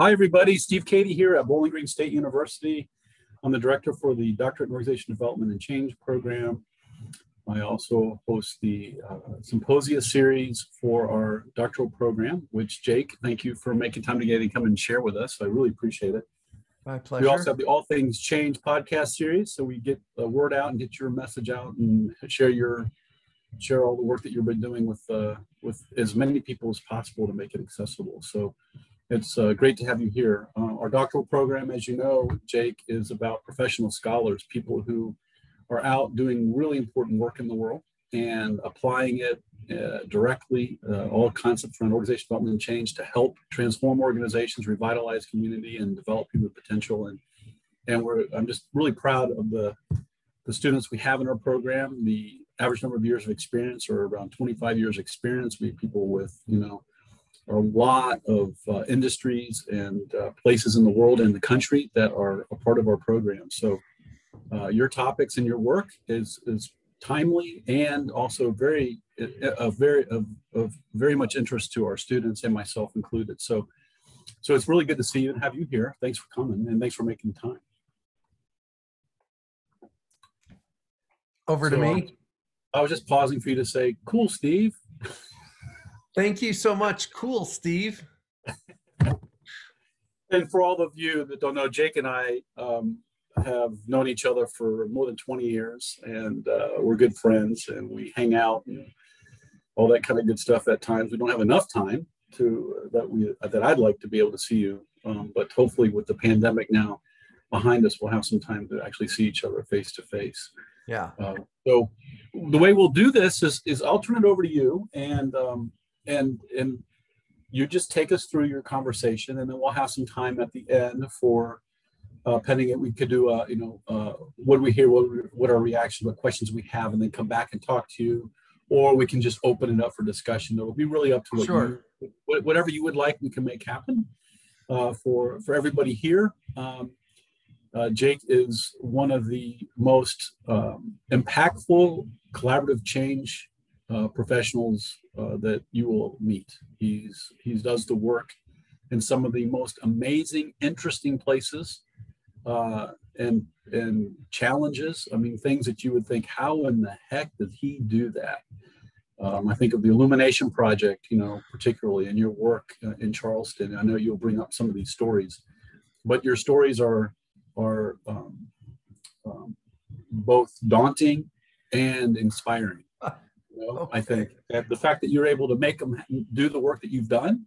Hi, everybody. Steve Cady here at Bowling Green State University. I'm the director for the Doctorate in Organization Development and Change program. I also host the uh, Symposia series for our doctoral program, which Jake, thank you for making time to get and come and share with us. I really appreciate it. My pleasure. We also have the All Things Change podcast series, so we get the word out and get your message out and share your share all the work that you've been doing with uh, with as many people as possible to make it accessible. So it's uh, great to have you here. Uh, our doctoral program, as you know, Jake, is about professional scholars, people who are out doing really important work in the world and applying it uh, directly, uh, all concepts around organization development and change to help transform organizations, revitalize community, and develop human potential. And and we're I'm just really proud of the the students we have in our program. The average number of years of experience are around 25 years experience. We have people with you know a lot of uh, industries and uh, places in the world and the country that are a part of our program. So uh, your topics and your work is is timely and also very of very of, of very much interest to our students and myself included. So so it's really good to see you and have you here. Thanks for coming and thanks for making time. Over to So, me. I was just pausing for you to say, "Cool, Steve." Thank you so much. Cool, Steve. And for all of you that don't know, Jake and I um, have known each other for more than 20 years, and uh, we're good friends, and we hang out and all that kind of good stuff. At times, we don't have enough time to that we that I'd like to be able to see you, um, but hopefully, with the pandemic now behind us, we'll have some time to actually see each other face to face. Yeah. Uh, so the way we'll do this is, is I'll turn it over to you and um, and and you just take us through your conversation and then we'll have some time at the end for uh, pending it we could do a you know uh, what do we hear what, what are reactions what questions we have and then come back and talk to you. Or we can just open it up for discussion it'll be really up to what Sure. you whatever you would like we can make happen uh, for for everybody here. Um, uh, Jake is one of the most um, impactful collaborative change uh, professionals uh, that you will meet. He's he does the work in some of the most amazing, interesting places uh, and and challenges. I mean, things that you would think, how in the heck did he do that? Um, I think of the Illumination Project, you know, particularly in your work in Charleston. I know you'll bring up some of these stories, but your stories are are um, um, both daunting and inspiring. Know, I think that the fact that you're able to make them do the work that you've done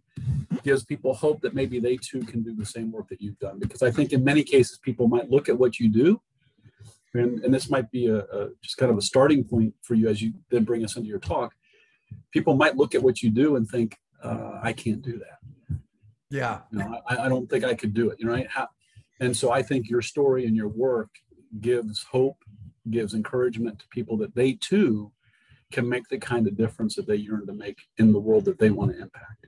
gives people hope that maybe they too can do the same work that you've done. Because I think in many cases people might look at what you do, and, and this might be a, a just kind of a starting point for you as you then bring us into your talk. People might look at what you do and think, uh, "I can't do that." Yeah. You know, I, I don't think I could do it. You know, right? How, and so I think your story and your work gives hope, gives encouragement to people that they too can make the kind of difference that they yearn to make in the world that they want to impact.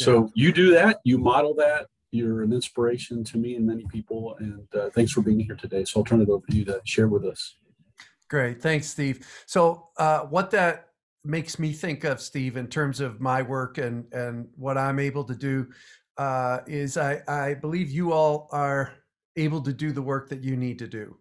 So you do that, you model that. You're an inspiration to me and many people. And uh, thanks for being here today. So I'll turn it over to you to share with us. Great. Thanks, Steve. So, uh, what that makes me think of, Steve, in terms of my work and, and what I'm able to do, uh, is I, I believe you all are able to do the work that you need to do.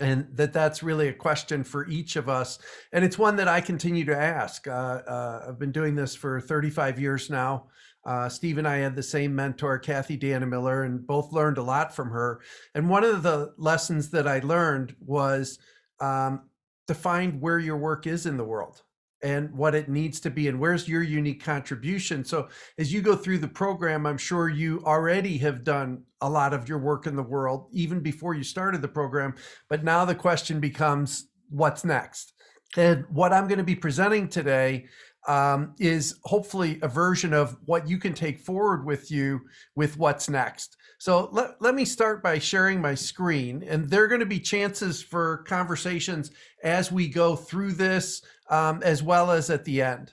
And that that's really a question for each of us. And it's one that I continue to ask. Uh, uh, I've been doing this for 35 years now. Uh, Steve and I had the same mentor, Kathie Dannemiller, and both learned a lot from her. And one of the lessons that I learned was um, to find where your work is in the world and what it needs to be and where's your unique contribution? So as you go through the program i'm sure you already have done a lot of your work in the world even before you started the program but now the question becomes what's next? And what i'm going to be presenting today um, is hopefully a version of what you can take forward with you with what's next so let, let me start by sharing my screen and there are going to be chances for conversations as we go through this um, as well as at the end.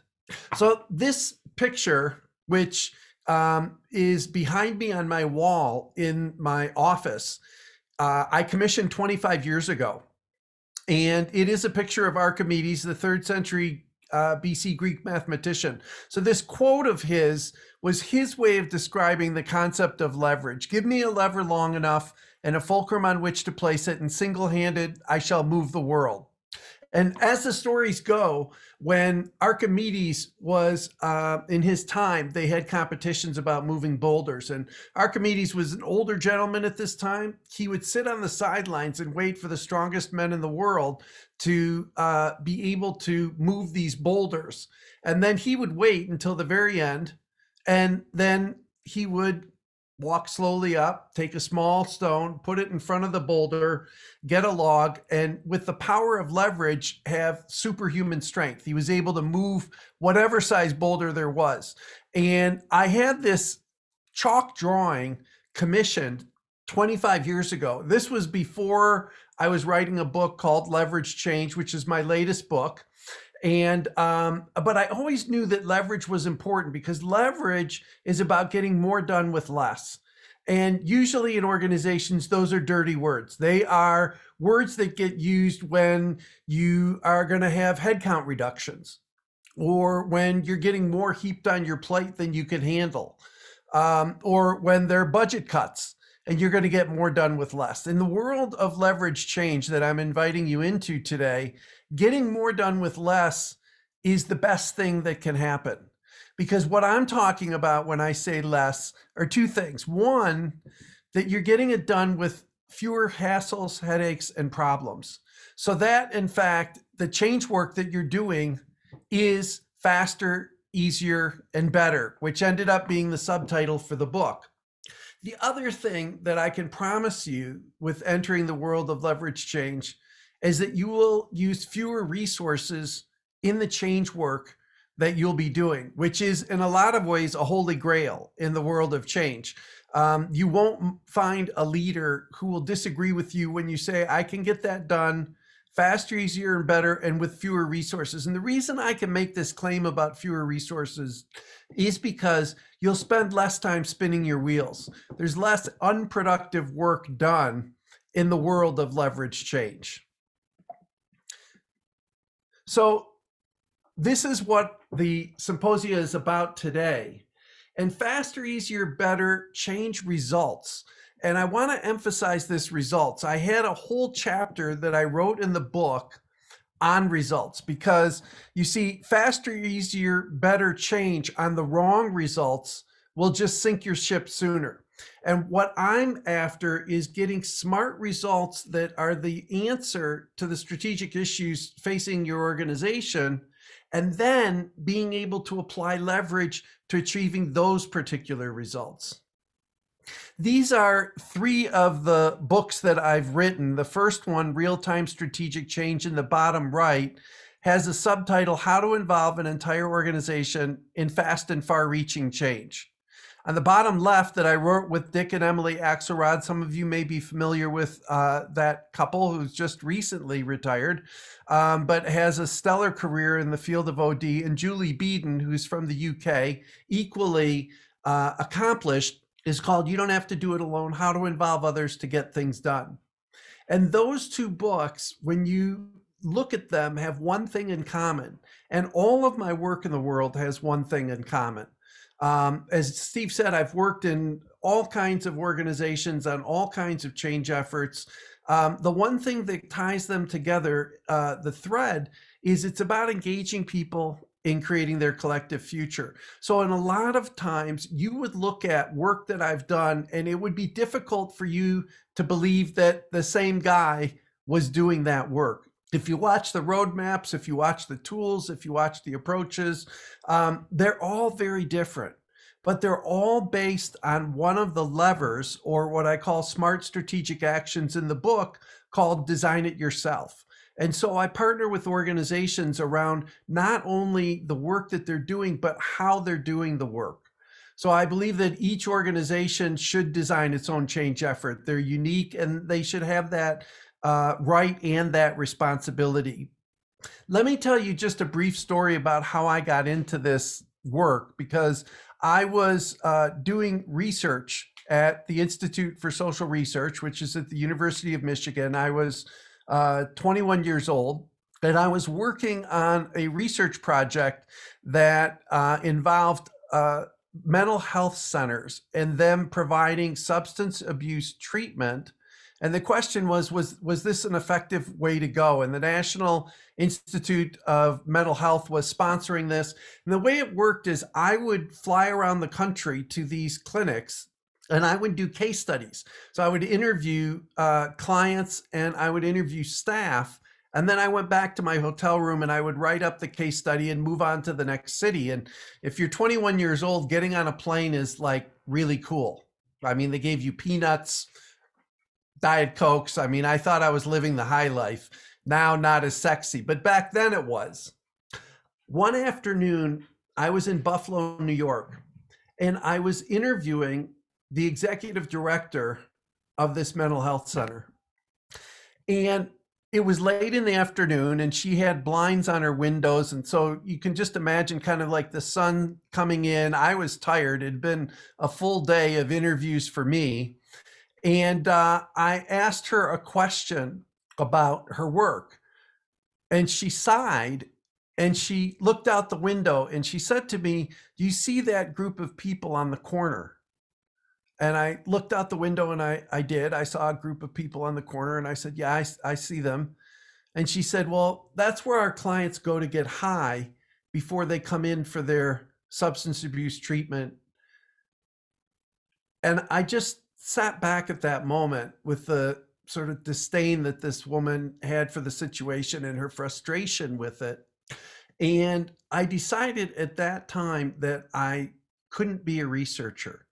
So this picture, which um, is behind me on my wall in my office, uh, I commissioned 25 years ago. And it is a picture of Archimedes, the third century uh, BC Greek mathematician. So, this quote of his was his way of describing the concept of leverage. Give me a lever long enough and a fulcrum on which to place it, and single handed, I shall move the world. And as the stories go, when Archimedes was uh, in his time, they had competitions about moving boulders. And Archimedes was an older gentleman at this time. He would sit on the sidelines and wait for the strongest men in the world to uh, be able to move these boulders. And then he would wait until the very end. And then he would walk slowly up, take a small stone, put it in front of the boulder, get a log, and with the power of leverage, have superhuman strength. He was able to move whatever size boulder there was. And I had this chalk drawing commissioned 25 years ago. This was before I was writing a book called Leverage Change, which is my latest book. And, um, but I always knew that leverage was important because leverage is about getting more done with less. And usually in organizations, those are dirty words. They are words that get used when you are going to have headcount reductions or when you're getting more heaped on your plate than you can handle, um, or when there are budget cuts and you're going to get more done with less. In the world of leverage change that I'm inviting you into today, getting more done with less is the best thing that can happen. Because what I'm talking about when I say less are two things. One, that you're getting it done with fewer hassles, headaches, and problems. So that, in fact, the change work that you're doing is faster, easier, and better, which ended up being the subtitle for the book. The other thing that I can promise you with entering the world of leverage change is that you will use fewer resources in the change work that you'll be doing, which is in a lot of ways a holy grail in the world of change. Um, you won't find a leader who will disagree with you when you say, I can get that done faster, easier, and better, and with fewer resources. And the reason I can make this claim about fewer resources is because you'll spend less time spinning your wheels. There's less unproductive work done in the world of leverage change. So, this is what the symposia is about today. And faster, easier, better change results. And I want to emphasize this results. I had a whole chapter that I wrote in the book on results because you see, faster, easier, better change on the wrong results will just sink your ship sooner. And what I'm after is getting smart results that are the answer to the strategic issues facing your organization, and then being able to apply leverage to achieving those particular results. These are three of the books that I've written. The first one, Real Time Strategic Change, in the bottom right, has a subtitle How to Involve an Entire Organization in Fast and Far Reaching Change. On the bottom left, that I wrote with Dick and Emily Axelrod, some of you may be familiar with uh, that couple who's just recently retired, um, but has a stellar career in the field of OD, and Julie Beedon, who's from the UK, equally uh, accomplished is called You Don't Have to Do It Alone How to Involve Others to Get Things Done. And those two books, when you look at them, have one thing in common. And all of my work in the world has one thing in common. Um, as Steve said, I've worked in all kinds of organizations on all kinds of change efforts. Um, the one thing that ties them together, uh, the thread, is it's about engaging people in creating their collective future. So, in a lot of times, you would look at work that I've done, and it would be difficult for you to believe that the same guy was doing that work. If you watch the roadmaps, if you watch the tools, if you watch the approaches, um, they're all very different, but they're all based on one of the levers, or what I call smart strategic actions in the book called Design It Yourself. And so I partner with organizations around not only the work that they're doing, but how they're doing the work. So I believe that each organization should design its own change effort. They're unique and they should have that uh, right and that responsibility. Let me tell you just a brief story about how I got into this work because I was uh, doing research at the Institute for Social Research, which is at the University of Michigan. I was uh, 21 years old. and I was working on a research project that uh, involved uh, mental health centers and them providing substance abuse treatment. And the question was, was, was this an effective way to go? And the National Institute of Mental Health was sponsoring this. And the way it worked is I would fly around the country to these clinics and I would do case studies. So I would interview uh, clients and I would interview staff and then I went back to my hotel room and I would write up the case study and move on to the next city. And if you're 21 years old, getting on a plane is like really cool. I mean, they gave you peanuts, Diet Cokes. I mean, I thought I was living the high life. Now, not as sexy, but back then it was. One afternoon, I was in Buffalo, New York, and I was interviewing the executive director of this mental health center. And it was late in the afternoon and she had blinds on her windows and so you can just imagine kind of like the sun coming in. I was tired. It had been a full day of interviews for me. And uh, i asked her a question about her work. And she sighed and she looked out the window and she said to me do you see that group of people on the corner and I looked out the window and I, I did. I saw a group of people on the corner and I said, Yeah, I, I see them. And she said, Well, that's where our clients go to get high before they come in for their substance abuse treatment. And I just sat back at that moment with the sort of disdain that this woman had for the situation and her frustration with it. And I decided at that time that I couldn't be a researcher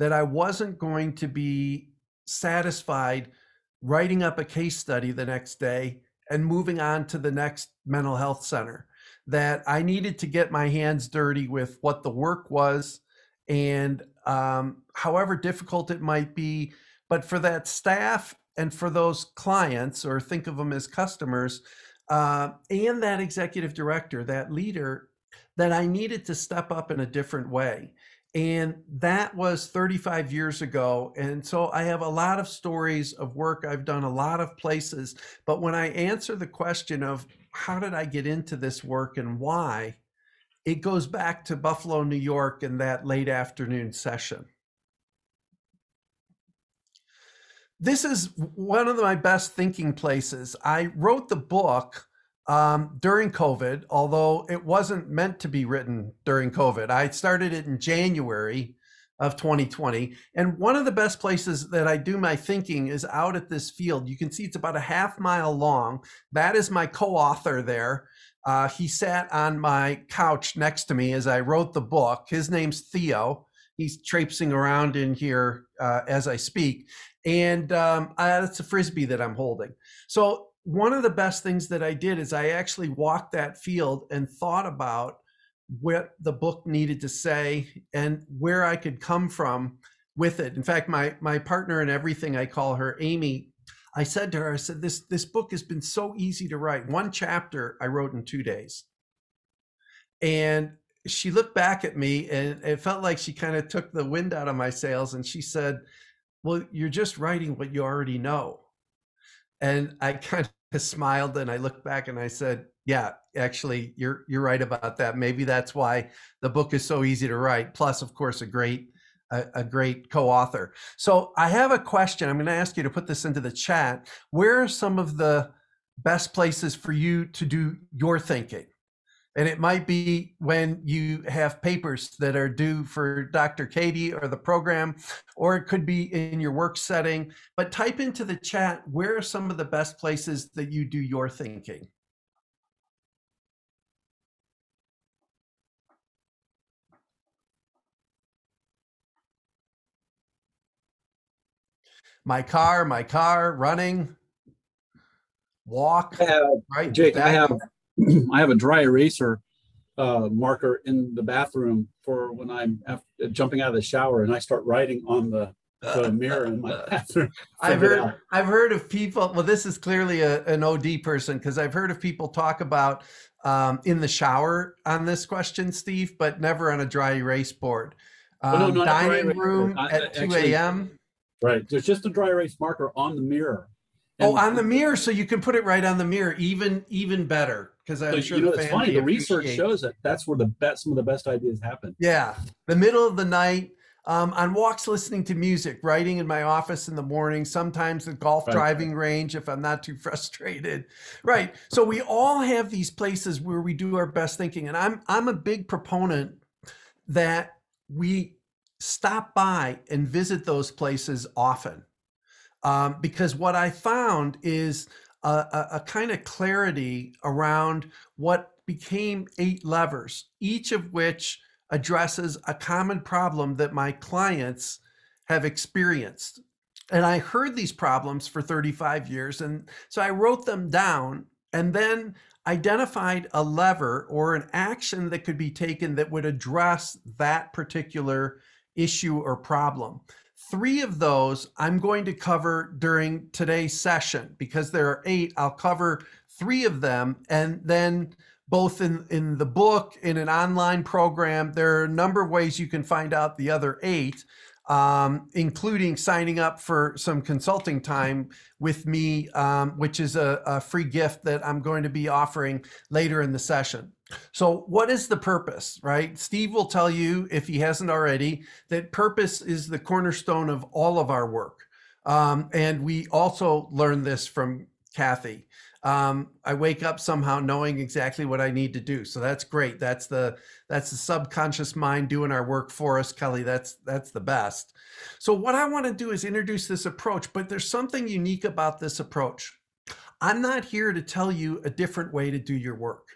that I wasn't going to be satisfied writing up a case study the next day and moving on to the next mental health center. That I needed to get my hands dirty with what the work was and um, however difficult it might be. But for that staff and for those clients, or think of them as customers, uh, and that executive director, that leader, that I needed to step up in a different way. And that was 35 years ago. And so I have a lot of stories of work I've done a lot of places. But when I answer the question of how did I get into this work and why, it goes back to Buffalo, New York, and that late afternoon session. This is one of my best thinking places. I wrote the book um, during COVID, although it wasn't meant to be written during COVID. I started it in January of 2020. And one of the best places that I do my thinking is out at this field. You can see it's about a half mile long. That is my co author there. Uh, he sat on my couch next to me as I wrote the book. His name's Theo. He's traipsing around in here uh, as I speak. And um, I, that's a frisbee that I'm holding. So one of the best things that I did is I actually walked that field and thought about what the book needed to say and where I could come from with it. In fact, my my partner and everything, I call her Amy. I said to her, I said, this this book has been so easy to write. One chapter I wrote in two days. And she looked back at me and it felt like she kind of took the wind out of my sails and she said, Well, you're just writing what you already know. And I kind of smiled and I looked back and I said, yeah, actually you're you're right about that. Maybe that's why the book is so easy to write. Plus, of course, a great a, a great co-author. So I have a question. I'm going to ask you to put this into the chat. Where are some of the best places for you to do your thinking? And it might be when you have papers that are due for Dr. Cady or the program, or it could be in your work setting. But type into the chat where are some of the best places that you do your thinking? My car, my car, running, walk. I have, right, Jake, I have I have a dry eraser uh, marker in the bathroom for when I'm after, jumping out of the shower and I start writing on the, the mirror in my bathroom. I've heard I've heard of people. Well, this is clearly a, an OD person because I've heard of people talk about um, in the shower on this question, Steve, but never on a dry erase board. Um, oh, no, dining room at 2 a.m. Right. There's just a dry erase marker on the mirror Oh, on the mirror, so you can put it right on the mirror. Even even better because I'm So, sure you know, the it's funny. The research shows that that's where the best, some of the best ideas happen. Yeah, the middle of the night, um, on walks listening to music, writing in my office in the morning, sometimes the golf Right. driving range if I'm not too frustrated. Right. So we all have these places where we do our best thinking. And I'm I'm a big proponent that we stop by and visit those places often. Um, because what I found is a, a, kind of clarity around what became eight levers, each of which addresses a common problem that my clients have experienced. And I heard these problems for 35 years. And so I wrote them down and then identified a lever or an action that could be taken that would address that particular issue or problem. Three of those I'm going to cover during today's session because there are eight. I'll cover three of them and then both in, in the book, in an online program. There are a number of ways you can find out the other eight, um, including signing up for some consulting time with me, um, which is a, a free gift that I'm going to be offering later in the session. So, what is the purpose, right? Steve will tell you, if he hasn't already, that purpose is the cornerstone of all of our work. Um, and we also learned this from Kathie um, I wake up somehow knowing exactly what I need to do. So that's great. That's the that's the subconscious mind doing our work for us, Kelly. That's that's the best. So what I want to do is introduce this approach, but there's something unique about this approach. I'm not here to tell you a different way to do your work.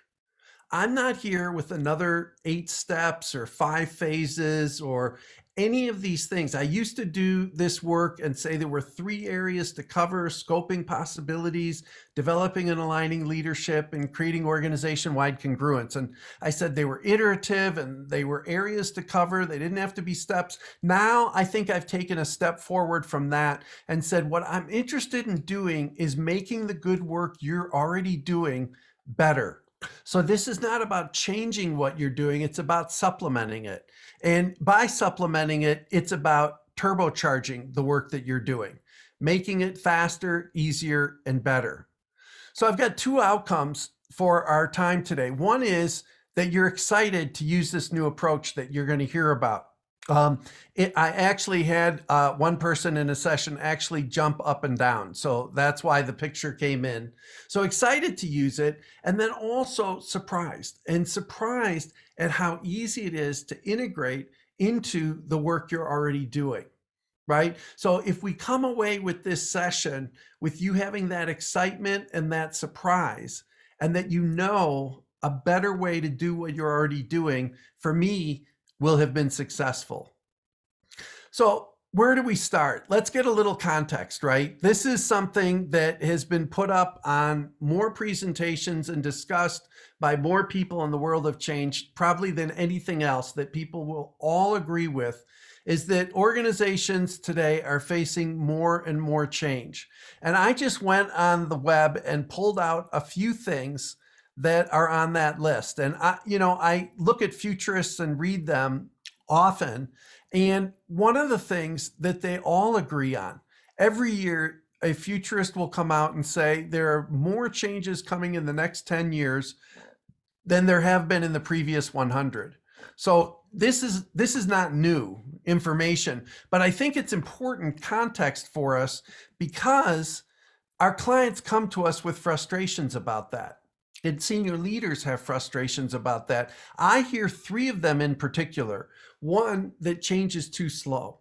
I'm not here with another eight steps or five phases or any of these things. I used to do this work and say there were three areas to cover scoping possibilities, developing and aligning leadership, and creating organization wide congruence. And I said they were iterative and they were areas to cover. They didn't have to be steps. Now I think I've taken a step forward from that and said what I'm interested in doing is making the good work you're already doing better. So this is not about changing what you're doing, it's about supplementing it. And by supplementing it, it's about turbocharging the work that you're doing, making it faster, easier, and better. So I've got two outcomes for our time today. One is that you're excited to use this new approach that you're going to hear about. Um, it, I actually had uh, one person in a session actually jump up and down. So that's why the picture came in. So excited to use it, and then also surprised and surprised at how easy it is to integrate into the work you're already doing. Right. So if we come away with this session with you having that excitement and that surprise, and that you know a better way to do what you're already doing, for me, will have been successful. So, where do we start? Let's get a little context, right? This is something that has been put up on more presentations and discussed by more people in the world of change, probably than anything else that people will all agree with. Is that organizations today are facing more and more change. And I just went on the web and pulled out a few things that are on that list. And I, you know, I look at futurists and read them often. And one of the things that they all agree on every year, a futurist will come out and say there are more changes coming in the next 10 years than there have been in the previous 100. So this is this is not new information, but I think it's important context for us because our clients come to us with frustrations about that. And senior leaders have frustrations about that. I hear three of them in particular. One, that change is too slow,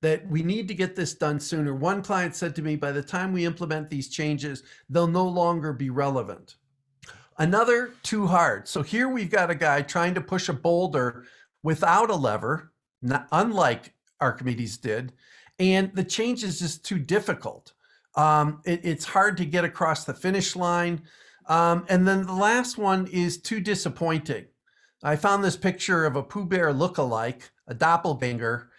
that we need to get this done sooner. One client said to me, by the time we implement these changes, they'll no longer be relevant. Another, too hard. So here we've got a guy trying to push a boulder without a lever, not, unlike Archimedes did, and the change is just too difficult. Um, it, it's hard to get across the finish line. Um, and then the last one is too disappointing. I found this picture of a Pooh Bear look-alike, a doppelganger,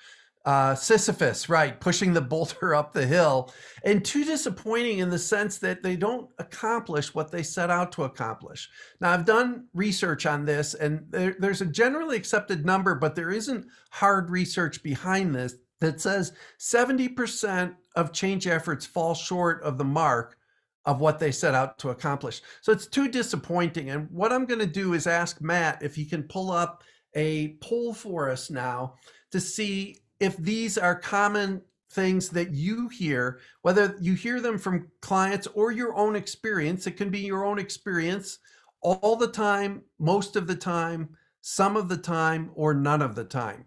uh, Sisyphus, right, pushing the boulder up the hill, and too disappointing in the sense that they don't accomplish what they set out to accomplish. Now, I've done research on this, and there, there's a generally accepted number, but there isn't hard research behind this that says 70% of change efforts fall short of the mark of what they set out to accomplish. So it's too disappointing. And what I'm going to do is ask Matt if he can pull up a poll for us now to see if these are common things that you hear, whether you hear them from clients or your own experience. It can be your own experience all the time, most of the time, some of the time, or none of the time.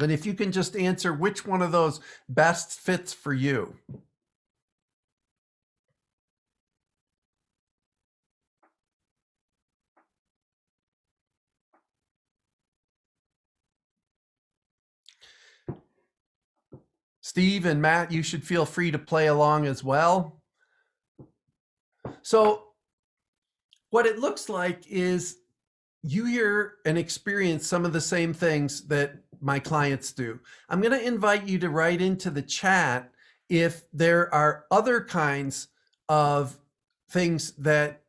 And if you can just answer which one of those best fits for you. Steve and Matt, you should feel free to play along as well. So what it looks like is you hear and experience some of the same things that my clients do. I'm going to invite you to write into the chat if there are other kinds of things that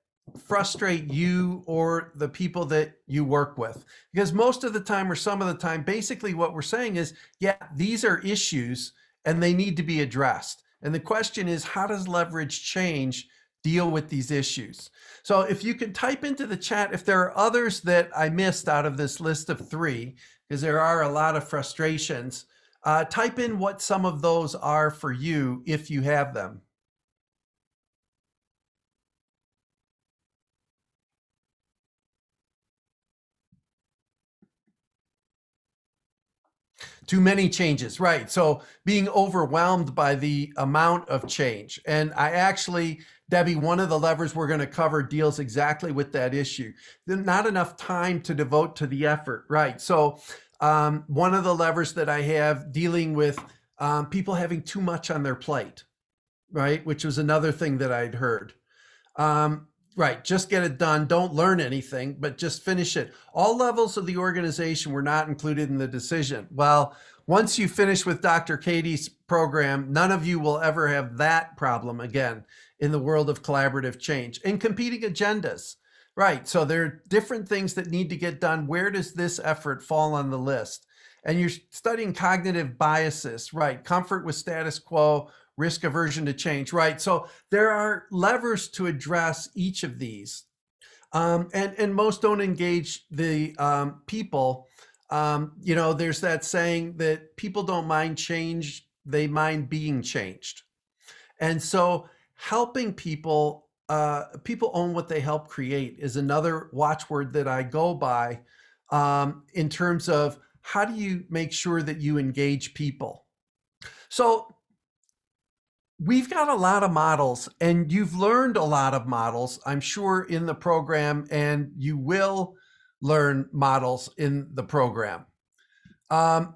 frustrate you or the people that you work with. Because most of the time, or some of the time, basically what we're saying is, yeah, these are issues and they need to be addressed. And the question is, how does leverage change deal with these issues? So if you can type into the chat, if there are others that I missed out of this list of three, because there are a lot of frustrations, uh, type in what some of those are for you if you have them. Too many changes right? So being overwhelmed by the amount of change. And i actually debbie one of the levers we're going to cover deals exactly with that issue. Not enough time to devote to the effort right? So um, one of the levers that i have dealing with um, people having too much on their plate right? Which was another thing that i'd heard. Um, Right. Just get it done. Don't learn anything, but just finish it. All levels of the organization were not included in the decision. Well, once you finish with Dr. Cady's program, none of you will ever have that problem again in the world of collaborative change and competing agendas. Right. So there are different things that need to get done. Where does this effort fall on the list? And you're studying cognitive biases, right? Comfort with status quo, risk aversion to change, right? So there are levers to address each of these. Um, and, and most don't engage the um, people. Um, you know, there's that saying that people don't mind change, they mind being changed. And so helping people, uh, people own what they help create is another watchword that I go by um, in terms of how do you make sure that you engage people? So We've got a lot of models, and you've learned a lot of models, I'm sure, in the program, and you will learn models in the program. Um,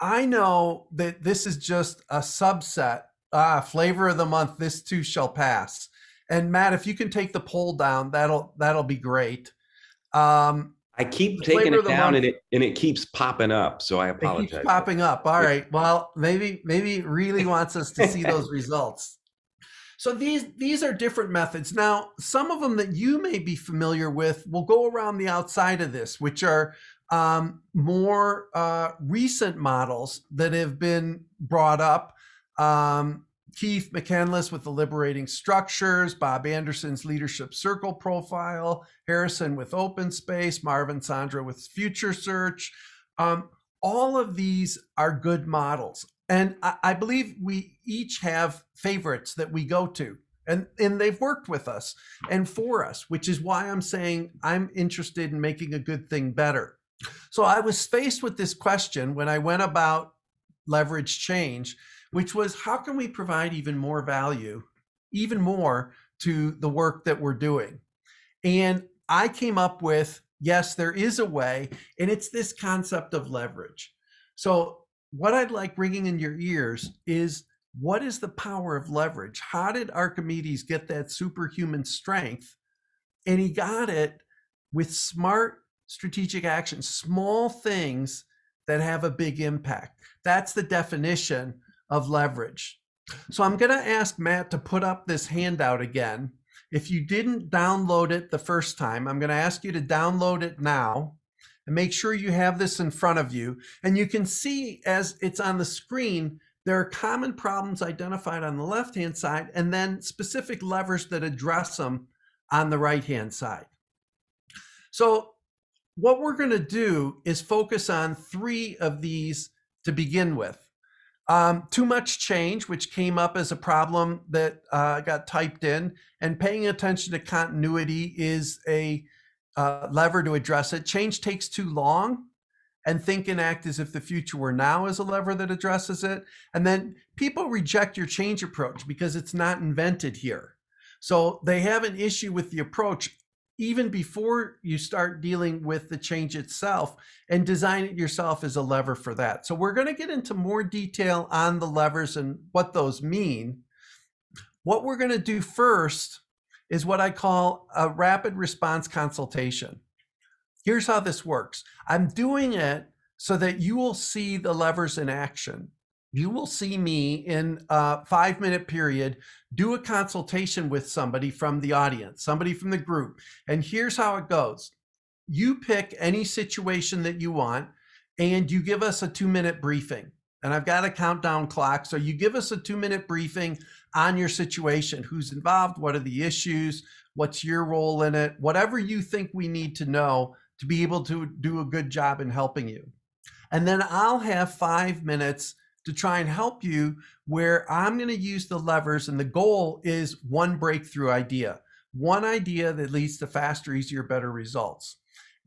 I know that this is just a subset. Ah, flavor of the month. This too shall pass. And Matt, if you can take the poll down, that'll that'll be great. Um, I keep taking it down and it and it keeps popping up. So I apologize. It keeps popping up. All right. Well, maybe maybe really wants us to see those results. So these these are different methods. Now, some of them that you may be familiar with will go around the outside of this, which are um, more uh, recent models that have been brought up. Um, Keith McCandless with the Liberating Structures, Bob Anderson's Leadership Circle profile, Harrison with Open Space, Marvin Sandra with Future Search. Um, all of these are good models. And I, I, believe we each have favorites that we go to. And, and they've worked with us and for us, which is why I'm saying I'm interested in making a good thing better. So I was faced with this question when I went about leverage change which was how can we provide even more value, even more to the work that we're doing? And I came up with yes, there is a way, and it's this concept of leverage. So, what I'd like bringing in your ears is what is the power of leverage? How did Archimedes get that superhuman strength? And he got it with smart strategic action, small things that have a big impact. That's the definition of leverage. So I'm going to ask Matt to put up this handout again. If you didn't download it the first time, I'm going to ask you to download it now and make sure you have this in front of you. And you can see as it's on the screen, there are common problems identified on the left hand side, and then specific levers that address them on the right hand side. So, what we're going to do is focus on three of these to begin with. Um, too much change, which came up as a problem that uh, got typed in, and paying attention to continuity is a uh, lever to address it. Change takes too long, and think and act as if the future were now is a lever that addresses it. And then people reject your change approach because it's not invented here. So they have an issue with the approach even before you start dealing with the change itself and design it yourself as a lever for that. So we're going to get into more detail on the levers and what those mean. What we're going to do first is what I call a rapid response consultation. Here's how this works. I'm doing it so that you will see the levers in action you will see me in a five minute period do a consultation with somebody from the audience, somebody from the group. And here's how it goes you pick any situation that you want, and you give us a two minute briefing. And I've got a countdown clock. So you give us a two minute briefing on your situation who's involved, what are the issues, what's your role in it, whatever you think we need to know to be able to do a good job in helping you. And then I'll have five minutes to try and help you where I'm going to use the levers and the goal is one breakthrough idea, one idea that leads to faster, easier, better results.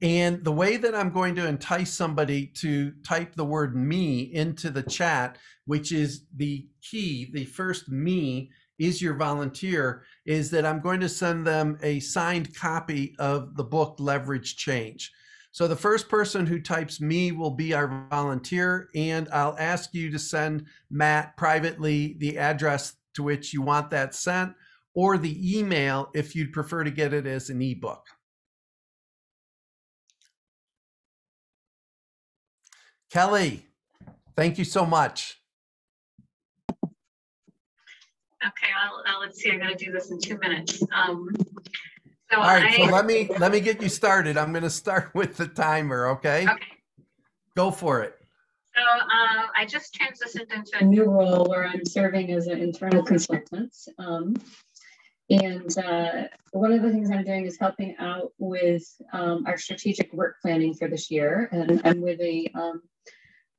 And the way that I'm going to entice somebody to type the word me into the chat, which is the key, the first me is your volunteer, is that I'm going to send them a signed copy of the book Leverage Change. So the first person who types me will be our volunteer, and I'll ask you to send Matt privately the address to which you want that sent or the email if you'd prefer to get it as an ebook. Kelly, thank you so much. Okay, I'll, I'll, let's see. I'm to do this in two minutes. Um, so All right, I, so let me let me get you started. I'm going to start with the timer, okay? Okay. Go for it. So uh, I just transitioned into a new role where I'm serving as an internal consultant. Um, and uh, one of the things I'm doing is helping out with um, our strategic work planning for this year. And I'm with a, um,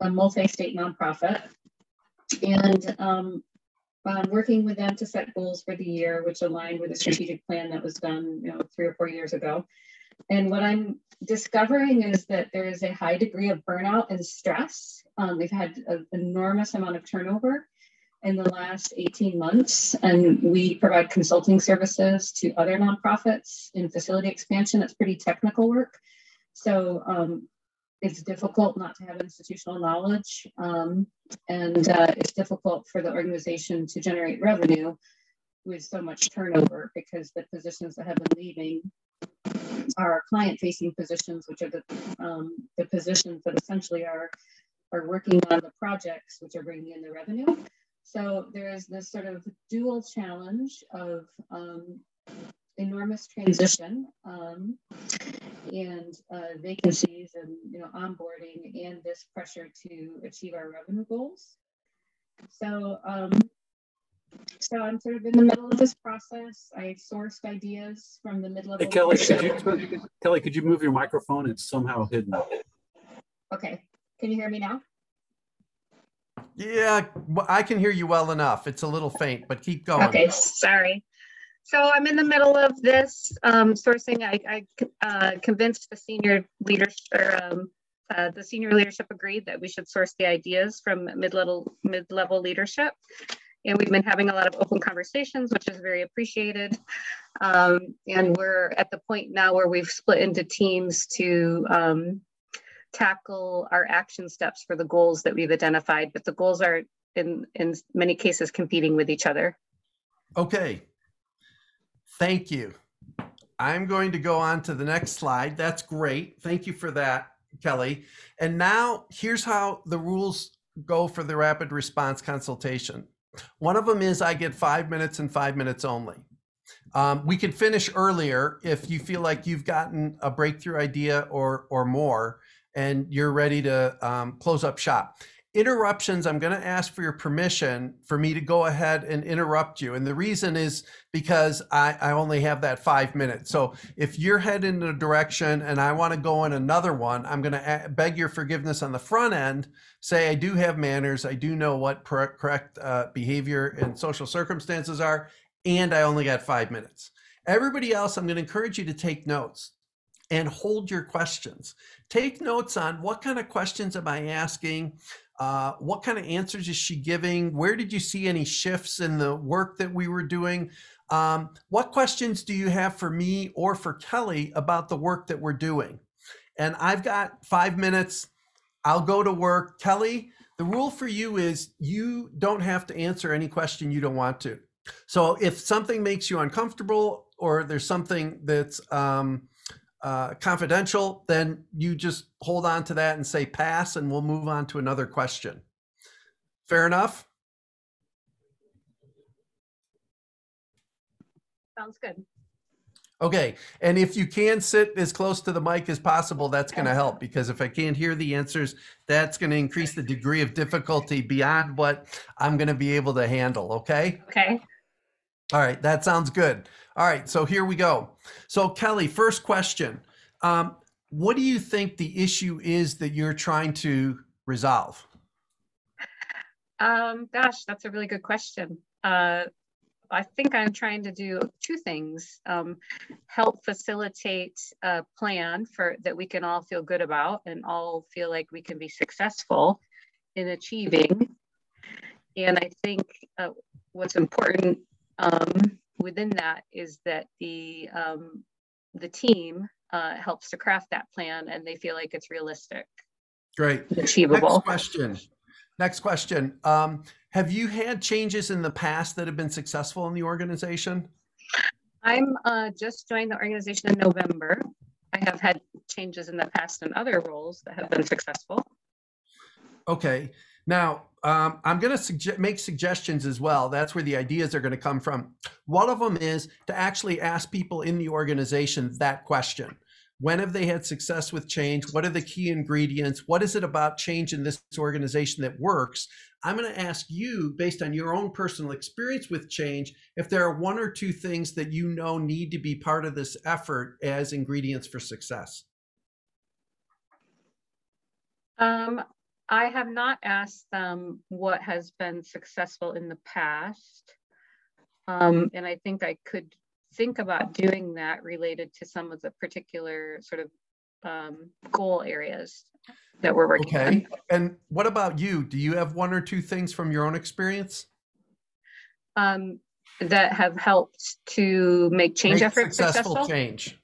a multi-state nonprofit. And um, working with them to set goals for the year, which aligned with a strategic plan that was done, you know, three or four years ago. And what I'm discovering is that there is a high degree of burnout and stress. Um, we've had an enormous amount of turnover in the last 18 months, and we provide consulting services to other nonprofits in facility expansion. It's pretty technical work. So um, it's difficult not to have institutional knowledge um, and uh, it's difficult for the organization to generate revenue with so much turnover because the positions that have been leaving are client facing positions which are the, um, the positions that essentially are are working on the projects which are bringing in the revenue. So there is this sort of dual challenge of um, enormous transition um, and uh, vacancies and you know onboarding and this pressure to achieve our revenue goals. So um, so I'm sort of in the middle of this process. I sourced ideas from the mid-level. Hey, Kelly, could you, Kelly, could you move your microphone? It's somehow hidden. Okay. Can you hear me now? Yeah, I can hear you well enough. It's a little faint, but keep going. Okay, sorry. So I'm in the middle of this um, sourcing. I, I uh, convinced the senior leaders or um, uh, the senior leadership agreed that we should source the ideas from mid-level mid-level leadership. And we've been having a lot of open conversations, which is very appreciated. Um, and we're at the point now where we've split into teams to um, tackle our action steps for the goals that we've identified, but the goals are in, in many cases competing with each other. Okay, Thank you. I'm going to go on to the next slide. That's great. Thank you for that, Kelly. And now here's how the rules go for the rapid response consultation. One of them is I get five minutes and five minutes only. Um, we can finish earlier if you feel like you've gotten a breakthrough idea or or more, and you're ready to um, close up shop. Interruptions, I'm going to ask for your permission for me to go ahead and interrupt you. And the reason is because I, I only have that five minutes. So if you're heading in a direction and I want to go in another one, I'm going to beg your forgiveness on the front end. Say, I do have manners. I do know what correct uh, behavior and social circumstances are. And I only got five minutes. Everybody else, I'm going to encourage you to take notes and hold your questions. Take notes on what kind of questions am I asking? Uh, what kind of answers is she giving? Where did you see any shifts in the work that we were doing? Um, what questions do you have for me or for Kelly about the work that we're doing? And I've got five minutes. I'll go to work. Kelly, the rule for you is you don't have to answer any question you don't want to. So if something makes you uncomfortable or there's something that's um, uh, confidential, then you just hold on to that and say pass, and we'll move on to another question. Fair enough? Sounds good. Okay, and if you can sit as close to the mic as possible, that's going to help because if I can't hear the answers, that's going to increase the degree of difficulty beyond what I'm going to be able to handle. Okay? Okay. All right, that sounds good. All right, so here we go. So, Kelly, first question. Um, what do you think the issue is that you're trying to resolve? Um, gosh, that's a really good question. Uh, I think I'm trying to do two things: um, help facilitate a plan for that we can all feel good about and all feel like we can be successful in achieving. And I think uh, what's important um, within that is that the um, the team uh, helps to craft that plan and they feel like it's realistic. Great. Achievable. Next question. Next question. Um, have you had changes in the past that have been successful in the organization? I'm uh, just joined the organization in November. I have had changes in the past in other roles that have been successful. Okay. Now, um, I'm going to suge- make suggestions as well. That's where the ideas are going to come from. One of them is to actually ask people in the organization that question. When have they had success with change? What are the key ingredients? What is it about change in this organization that works? I'm going to ask you, based on your own personal experience with change, if there are one or two things that you know need to be part of this effort as ingredients for success. Um, I have not asked them what has been successful in the past. Um, and I think I could think about doing that related to some of the particular sort of um, goal areas that we're working okay. on. And what about you? Do you have one or two things from your own experience? Um, that have helped to make change make efforts successful, successful change.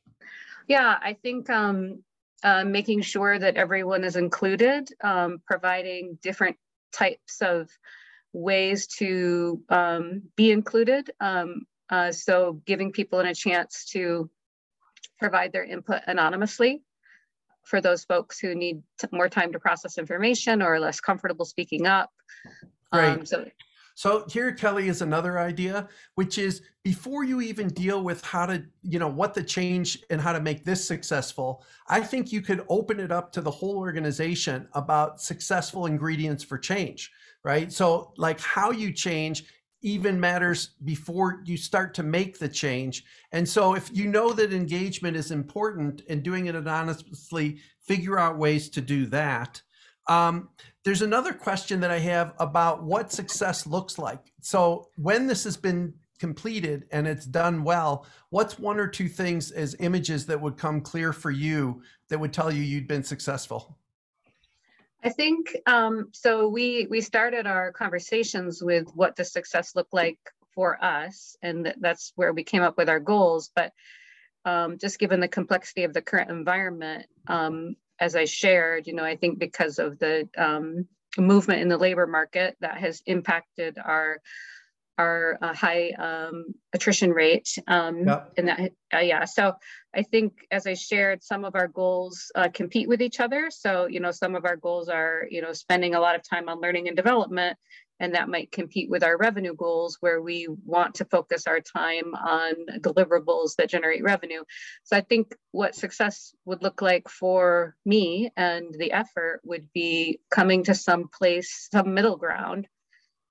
Yeah, I think um, uh, making sure that everyone is included, um, providing different types of ways to um, be included. Um, uh, so giving people a chance to provide their input anonymously for those folks who need more time to process information or are less comfortable speaking up. Right. Um, so so here, Kelly, is another idea, which is before you even deal with how to, you know, what the change and how to make this successful, I think you could open it up to the whole organization about successful ingredients for change, right? So like how you change even matters before you start to make the change. And so if you know that engagement is important and doing it anonymously, figure out ways to do that. Um, there's another question that I have about what success looks like. So when this has been completed and it's done well, what's one or two things as images that would come clear for you that would tell you you'd been successful? I think um, so. We we started our conversations with what does success look like for us, and that's where we came up with our goals. But um, just given the complexity of the current environment, um, as I shared, you know, I think because of the um, movement in the labor market that has impacted our our uh, high um, attrition rate. Um, Yep. And that, uh, yeah, so I think as I shared, some of our goals uh, compete with each other. So, you know, some of our goals are, you know, spending a lot of time on learning and development, and that might compete with our revenue goals where we want to focus our time on deliverables that generate revenue. So I think what success would look like for me and the effort would be coming to some place, some middle ground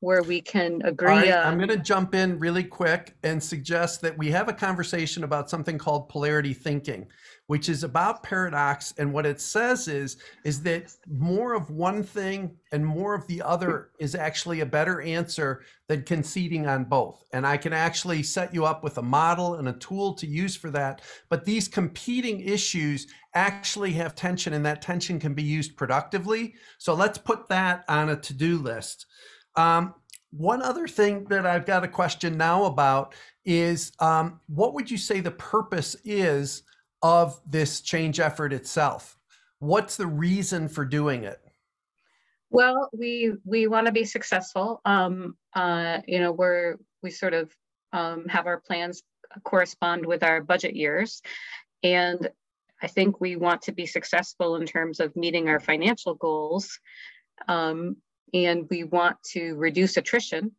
where we can agree right, on. I'm going to jump in really quick and suggest that we have a conversation about something called polarity thinking, which is about paradox. And what it says is, is that more of one thing and more of the other is actually a better answer than conceding on both. And I can actually set you up with a model and a tool to use for that. But these competing issues actually have tension, and that tension can be used productively. So let's put that on a to-do list. Um, one other thing that I've got a question now about is um, what would you say the purpose is of this change effort itself? What's the reason for doing it? Well, we we want to be successful. Um, uh, you know, we're we sort of um, have our plans correspond with our budget years, and I think we want to be successful in terms of meeting our financial goals. Um, and we want to reduce attrition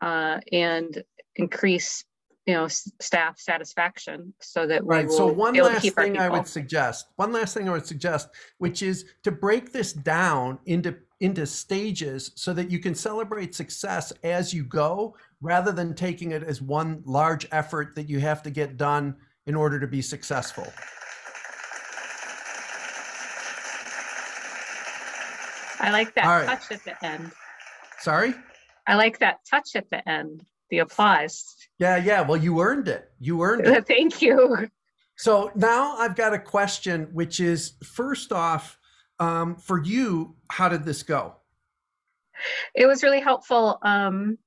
uh, and increase you know staff satisfaction so that we Right. will So one be able to last thing I would suggest, one last thing I would suggest, which is to break this down into into stages so that you can celebrate success as you go rather than taking it as one large effort that you have to get done in order to be successful. I like that right. touch at the end. Sorry? I like that touch at the end. The applause. Yeah, yeah. Well, you earned it. You earned it. Thank you. So now I've got a question, which is first off, um, for you, how did this go? It was really helpful. Um,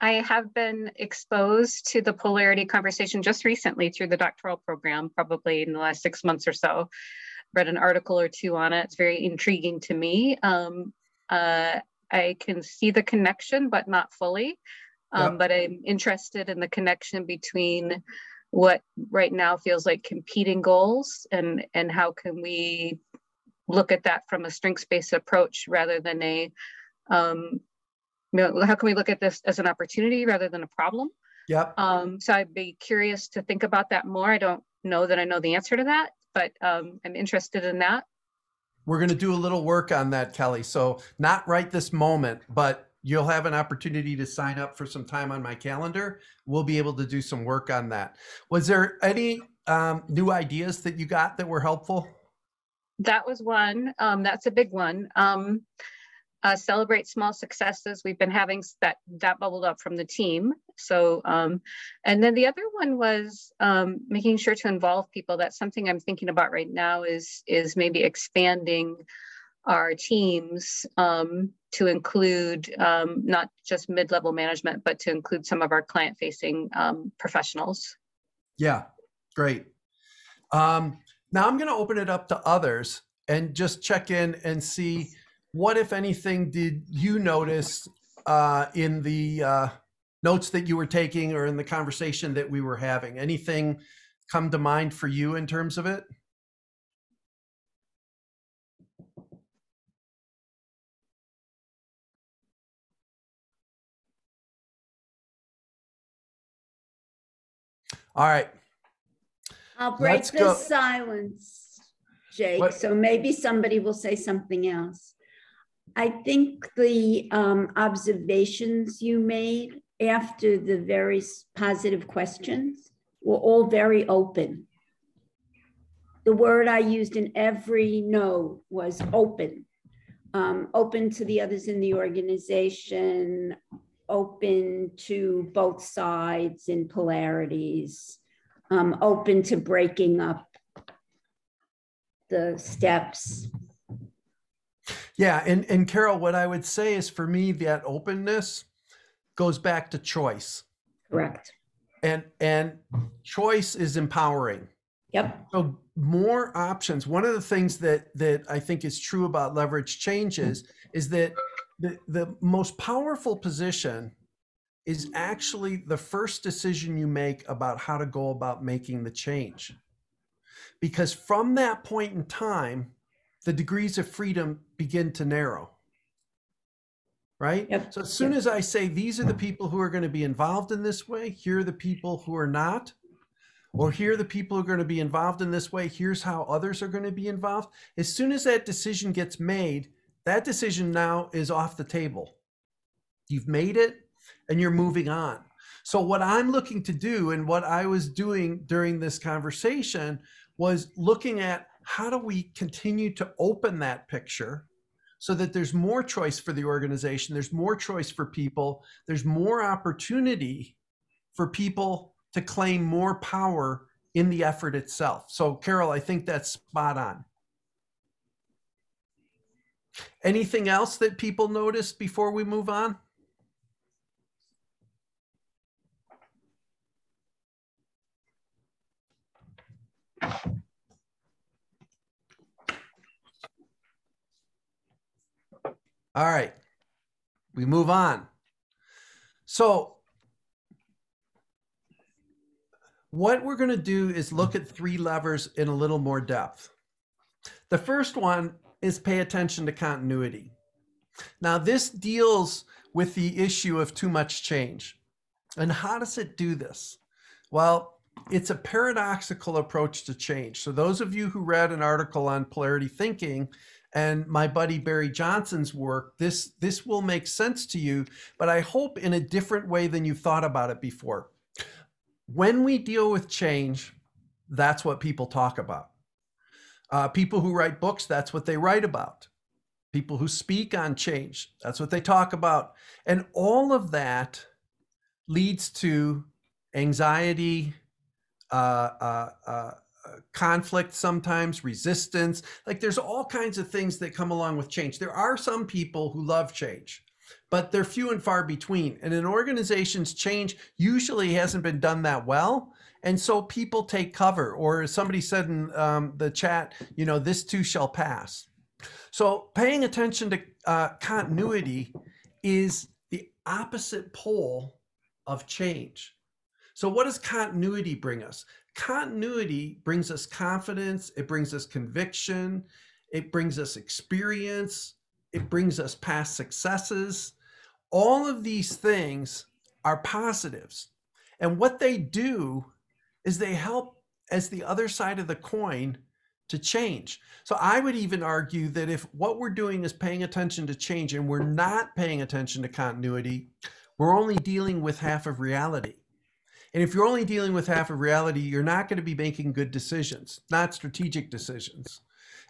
I have been exposed to the polarity conversation just recently through the doctoral program, probably in the last six months or so. Read an article or two on it. It's very intriguing to me. Um, uh, I can see the connection, but not fully. Um. But I'm interested in the connection between what right now feels like competing goals and and how can we look at that from a strengths-based approach rather than a um, you know, how can we look at this as an opportunity rather than a problem? Yep. Um, so I'd be curious to think about that more. I don't know that I know the answer to that, but um, I'm interested in that. We're going to do a little work on that, Kelly. So not right this moment, but you'll have an opportunity to sign up for some time on my calendar. We'll be able to do some work on that. Was there any um, new ideas that you got that were helpful? That was one. Um, that's a big one. Um, uh, celebrate small successes. We've been having that that bubbled up from the team. So, um, and then the other one was um, making sure to involve people. That's something I'm thinking about right now. Is is maybe expanding our teams um, to include um, not just mid-level management, but to include some of our client-facing um, professionals. Yeah, great. Um, now I'm going to open it up to others and just check in and see what, if anything, did you notice uh, in the uh, notes that you were taking or in the conversation that we were having? Anything come to mind for you in terms of it? All right. I'll break Let's the go- silence, Jake, What- so maybe somebody will say something else. I think the um, observations you made after the very positive questions were all very open. The word I used in every no was open. Um, open to the others in the organization, open to both sides in polarities, um, open to breaking up the steps. Yeah, and and Carol, what I would say is for me that openness goes back to choice. Correct. And and choice is empowering. Yep. So more options. One of the things that that I think is true about leverage changes is that the the most powerful position is actually the first decision you make about how to go about making the change. Because from that point in time, the degrees of freedom begin to narrow. Right? Yep. So as soon yep. as I say these are the people who are going to be involved in this way, here are the people who are not, or here are the people who are going to be involved in this way, here's how others are going to be involved. As soon as that decision gets made, that decision now is off the table. You've made it and you're moving on. So, what I'm looking to do and what I was doing during this conversation was looking at how do we continue to open that picture so that there's more choice for the organization, there's more choice for people, there's more opportunity for people to claim more power in the effort itself. So, Carol, I think that's spot on. Anything else that people notice before we move on? All right, we move on. So, what we're going to do is look at three levers in a little more depth. The first one is pay attention to continuity. Now, this deals with the issue of too much change. And how does it do this? Well, it's a paradoxical approach to change. So, those of you who read an article on polarity thinking and my buddy Barry Johnson's work, this, this will make sense to you, but I hope in a different way than you've thought about it before. When we deal with change, that's what people talk about. Uh, people who write books, that's what they write about. People who speak on change, that's what they talk about. And all of that leads to anxiety, uh, uh, uh conflict sometimes, resistance. Like there's all kinds of things that come along with change. There are some people who love change, but they're few and far between. And an organization's change usually hasn't been done that well. And so people take cover, or as somebody said in um, the chat, you know, this too shall pass. So paying attention to uh, continuity is the opposite pole of change. So what does continuity bring us? Continuity brings us confidence, it brings us conviction, it brings us experience, it brings us past successes. All of these things are positives. And what they do is they help as the other side of the coin to change. So I would even argue that if what we're doing is paying attention to change and we're not paying attention to continuity, we're only dealing with half of reality. And if you're only dealing with half of reality, you're not going to be making good decisions, not strategic decisions.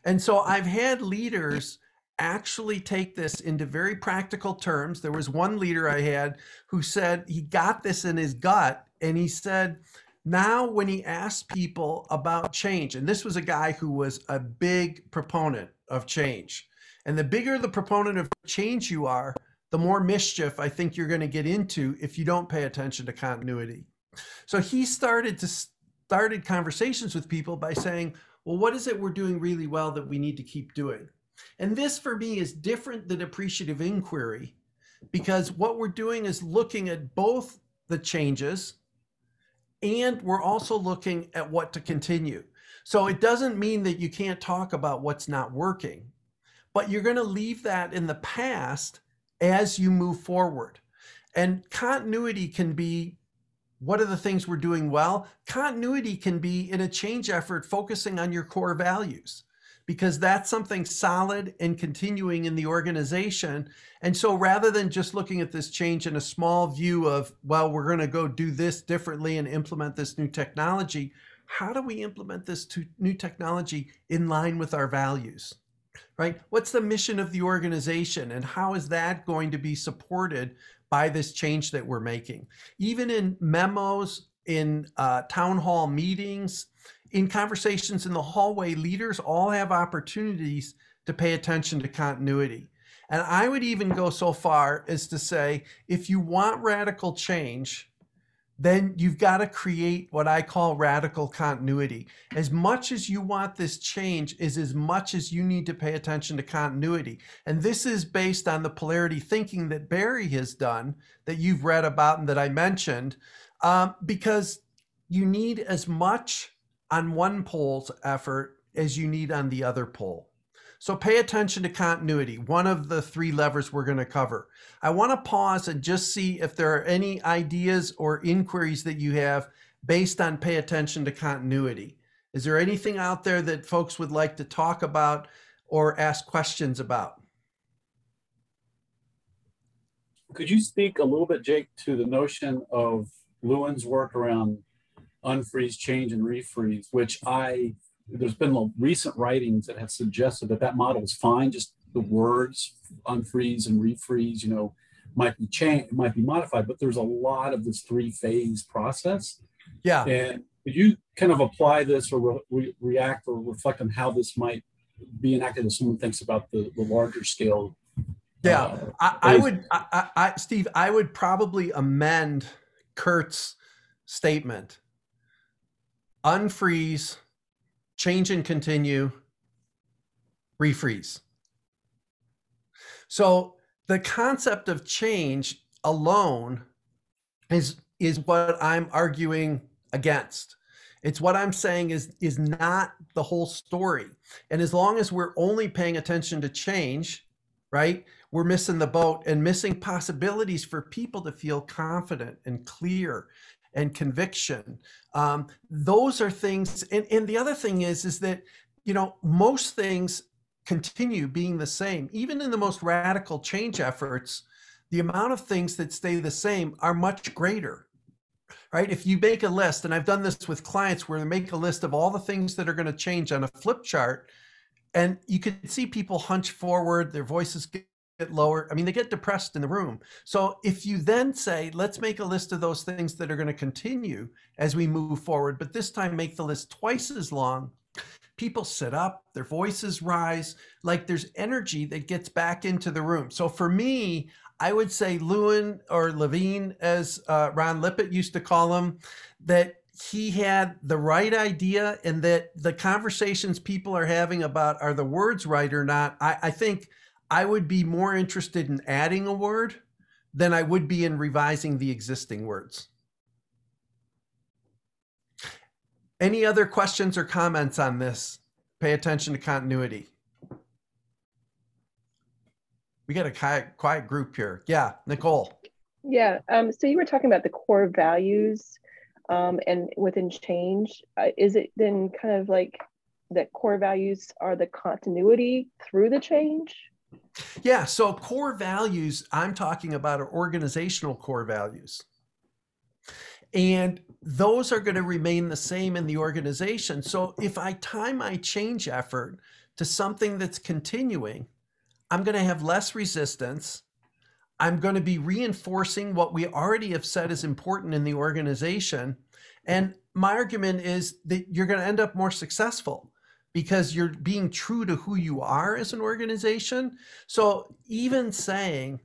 And so I've had leaders actually take this into very practical terms. There was one leader I had who said he got this in his gut and he said, now when he asked people about change, and this was a guy who was a big proponent of change. And the bigger the proponent of change you are, the more mischief I think you're going to get into if you don't pay attention to continuity. So he started to started conversations with people by saying, well, what is it we're doing really well that we need to keep doing? And this for me is different than appreciative inquiry because what we're doing is looking at both the changes and we're also looking at what to continue. So it doesn't mean that you can't talk about what's not working, but you're going to leave that in the past as you move forward. And continuity can be what are the things we're doing well? Continuity can be in a change effort focusing on your core values because that's something solid and continuing in the organization. And so rather than just looking at this change in a small view of, well, we're going to go do this differently and implement this new technology, how do we implement this new technology in line with our values? Right? What's the mission of the organization and how is that going to be supported by this change that we're making. Even in memos, in uh, town hall meetings, in conversations in the hallway, leaders all have opportunities to pay attention to continuity. And I would even go so far as to say if you want radical change, then you've got to create what I call radical continuity. As much as you want this change is as much as you need to pay attention to continuity. And this is based on the polarity thinking that Barry has done, that you've read about and that I mentioned, um, because you need as much on one pole's effort as you need on the other pole. So pay attention to continuity, one of the three levers we're going to cover. I want to pause and just see if there are any ideas or inquiries that you have based on pay attention to continuity. Is there anything out there that folks would like to talk about or ask questions about? Could you speak a little bit, Jake, to the notion of Lewin's work around unfreeze, change, and refreeze, which I there's been recent writings that have suggested that that model is fine. Just the words unfreeze and refreeze, you know, might be changed, might be modified, but there's a lot of this three phase process. Yeah. And could you kind of apply this or re- react or reflect on how this might be enacted as someone thinks about the, the larger scale? Yeah, uh, I, I, would, I, I, Steve, I would probably amend Kurt's statement. Unfreeze, change and continue, refreeze. So the concept of change alone is is what I'm arguing against. It's what I'm saying is is not the whole story. And as long as we're only paying attention to change, right? We're missing the boat and missing possibilities for people to feel confident and clear and conviction. Um, those are things. And, and the other thing is, is that, you know, most things continue being the same. Even in the most radical change efforts, the amount of things that stay the same are much greater. Right? If you make a list, and I've done this with clients where they make a list of all the things that are going to change on a flip chart, and you can see people hunch forward, their voices get lower. I mean, they get depressed in the room. So if you then say, let's make a list of those things that are going to continue as we move forward, but this time make the list twice as long, people sit up, their voices rise, like there's energy that gets back into the room. So for me, I would say Lewin or Levine, as uh, Ron Lippitt used to call him, that he had the right idea and that the conversations people are having about are the words right or not. I, I think – I would be more interested in adding a word than I would be in revising the existing words. Any other questions or comments on this? Pay attention to continuity. We got a quiet, quiet group here. Yeah, Nicole. Yeah, um, so you were talking about the core values um, and within change. Uh, is it then kind of like that core values are the continuity through the change? Yeah. So core values, I'm talking about are organizational core values. And those are going to remain the same in the organization. So if I tie my change effort to something that's continuing, I'm going to have less resistance. I'm going to be reinforcing what we already have said is important in the organization. And my argument is that you're going to end up more successful because you're being true to who you are as an organization. So even saying,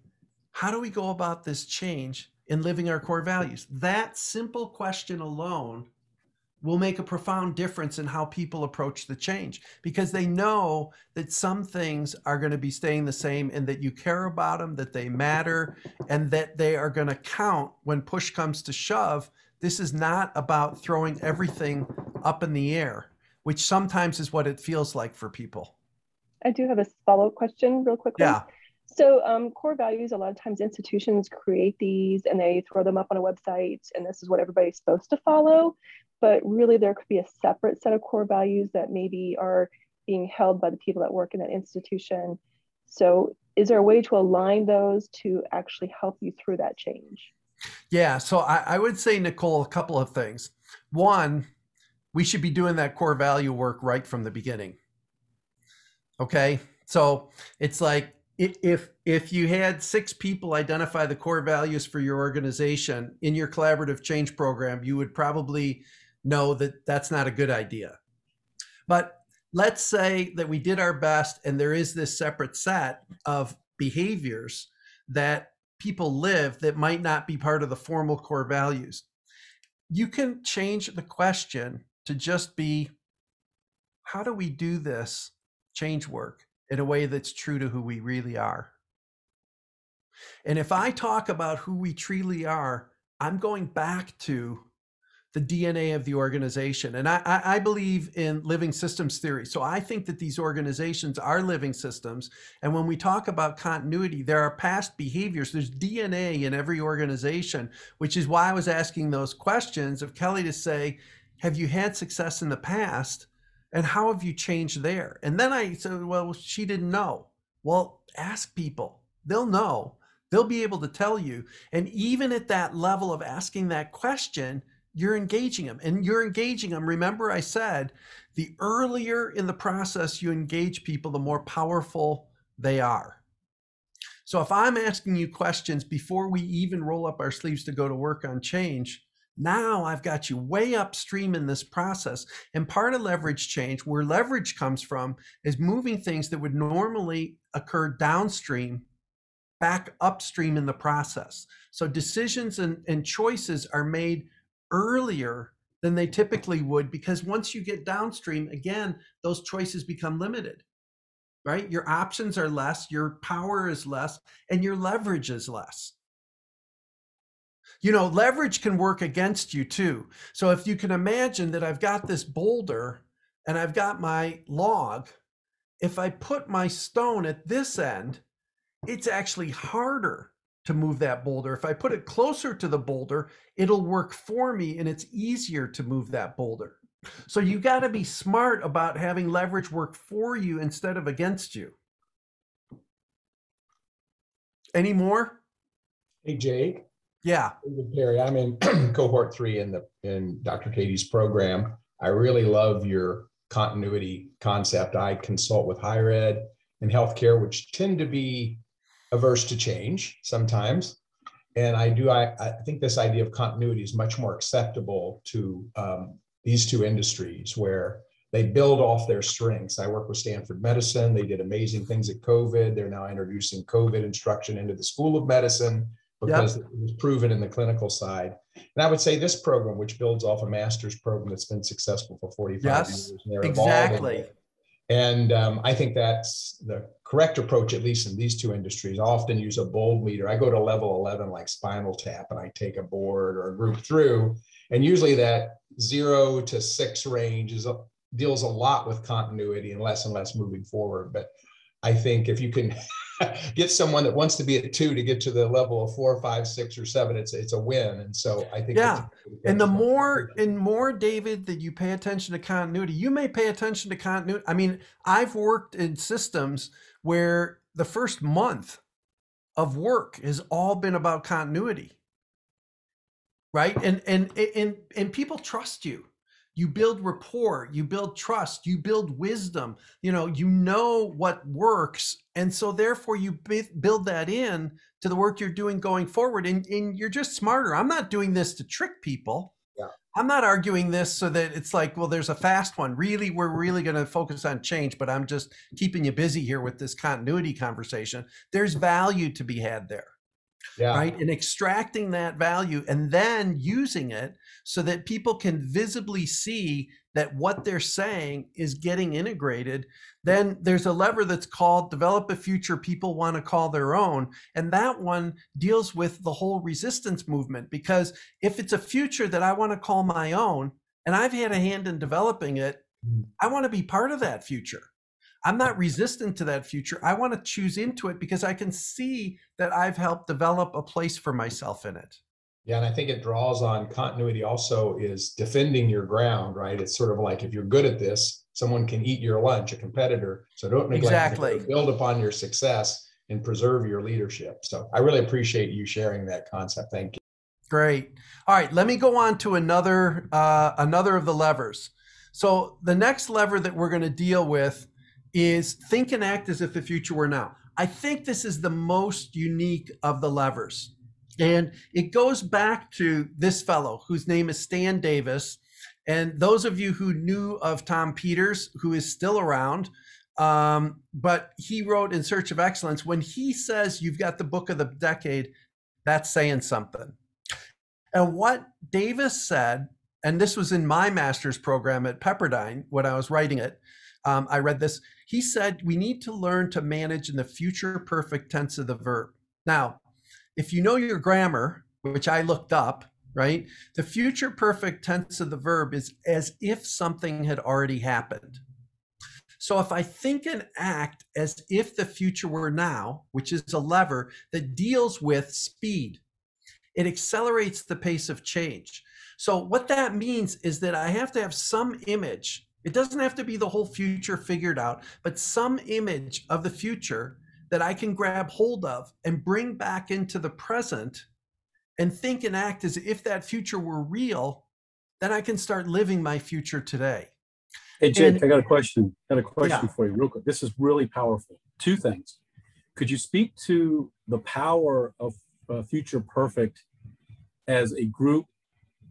how do we go about this change in living our core values? That simple question alone will make a profound difference in how people approach the change because they know that some things are going to be staying the same and that you care about them, that they matter, and that they are going to count when push comes to shove. This is not about throwing everything up in the air which sometimes is what it feels like for people. I do have a follow up question, real quickly. Yeah. So, um, core values, a lot of times institutions create these and they throw them up on a website, and this is what everybody's supposed to follow. But really, there could be a separate set of core values that maybe are being held by the people that work in that institution. So, is there a way to align those to actually help you through that change? Yeah. So, I, I would say, Nicole, a couple of things. One, we should be doing that core value work right from the beginning. Okay. So it's like if if you had six people identify the core values for your organization in your collaborative change program, you would probably know that that's not a good idea. But let's say that we did our best and there is this separate set of behaviors that people live that might not be part of the formal core values. you can change the question to just be how do we do this change work in a way that's true to who we really are? And if I talk about who we truly are, I'm going back to the DNA of the organization. And I, I, believe in living systems theory. So I think that these organizations are living systems. And when we talk about continuity, there are past behaviors. There's DNA in every organization, which is why I was asking those questions of Kelly to say, have you had success in the past? And how have you changed there? And then I said, well, she didn't know. Well, ask people. They'll know. They'll be able to tell you. And even at that level of asking that question, you're engaging them and you're engaging them. Remember, I said the earlier in the process you engage people, the more powerful they are. So if I'm asking you questions before we even roll up our sleeves to go to work on change, now I've got you way upstream in this process. And part of leverage change, where leverage comes from, is moving things that would normally occur downstream back upstream in the process. So decisions and, and choices are made earlier than they typically would because once you get downstream, again, those choices become limited, right? Your options are less, your power is less, and your leverage is less. You know, leverage can work against you too. So if you can imagine that I've got this boulder and I've got my log, if I put my stone at this end, it's actually harder to move that boulder. If I put it closer to the boulder, it'll work for me and it's easier to move that boulder. So you got to be smart about having leverage work for you instead of against you. Any more? Hey Jake. Yeah. Perry. I'm in cohort three in the in Dr. Cady's program. I really love your continuity concept. I consult with higher ed and healthcare, which tend to be averse to change sometimes. And I do, I, I think this idea of continuity is much more acceptable to um, these two industries where they build off their strengths. I work with Stanford Medicine. They did amazing things at COVID. They're now introducing COVID instruction into the School of Medicine because yep. it was proven in the clinical side. And I would say this program, which builds off a master's program that's been successful for 45 yes, years. exactly. And um, I think that's the correct approach, at least in these two industries. I often use a bold meter. I go to level 11, like Spinal Tap, and I take a board or a group through. And usually that zero to six range is a, deals a lot with continuity and less and less moving forward. But I think if you can get someone that wants to be at two to get to the level of four, five, six, or seven, it's it's a win. And so I think yeah. And the more and more, David, that you pay attention to continuity, you may pay attention to continuity. I mean, I've worked in systems where the first month of work has all been about continuity. Right. And and and and people trust you you build rapport you build trust you build wisdom you know you know what works and so therefore you build that in to the work you're doing going forward and, and you're just smarter. I'm not doing this to trick people. Yeah. i'm not arguing this so that it's like well there's a fast one. Really we're really going to focus on change but i'm just keeping you busy here with this continuity conversation. There's value to be had there yeah. right? And extracting that value and then using it so that people can visibly see that what they're saying is getting integrated then there's a lever that's called develop a future people want to call their own and that one deals with the whole resistance movement because if it's a future that i want to call my own and i've had a hand in developing it mm. i want to be part of that future I'm not resistant to that future. I want to choose into it because I can see that I've helped develop a place for myself in it. Yeah, and I think it draws on continuity also is defending your ground, right? It's sort of like if you're good at this, someone can eat your lunch, a competitor. So don't neglect exactly. build upon your success and preserve your leadership. So I really appreciate you sharing that concept. Thank you. Great. All right, let me go on to another uh, another of the levers. So the next lever that we're going to deal with is think and act as if the future were now. I think this is the most unique of the levers. And it goes back to this fellow whose name is Stan Davis. And those of you who knew of Tom Peters, who is still around, um, but he wrote In Search of Excellence. When he says you've got the book of the decade, that's saying something. And what Davis said, and this was in my master's program at Pepperdine when I was writing it, um, I read this. He said, We need to learn to manage in the future perfect tense of the verb. Now, if you know your grammar, which I looked up, right, the future perfect tense of the verb is as if something had already happened. So if I think and act as if the future were now, which is a lever that deals with speed, it accelerates the pace of change. So what that means is that I have to have some image. It doesn't have to be the whole future figured out, but some image of the future that I can grab hold of and bring back into the present and think and act as if that future were real, then I can start living my future today. Hey, Jake, and, I got a question. Got a question yeah. for you, real quick. This is really powerful. Two things. Could you speak to the power of uh, Future Perfect as a group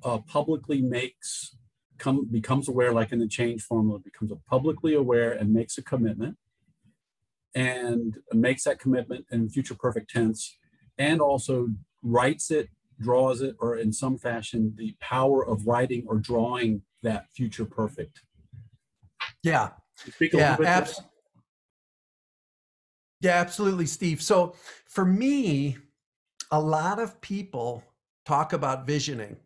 uh, publicly makes come becomes aware, like in the change formula, becomes a publicly aware and makes a commitment, and makes that commitment in Future Perfect tense, and also writes it, draws it, or in some fashion, the power of writing or drawing that Future Perfect yeah. yeah. Abs- yeah, absolutely, Steve. So for me, a lot of people talk about visioning.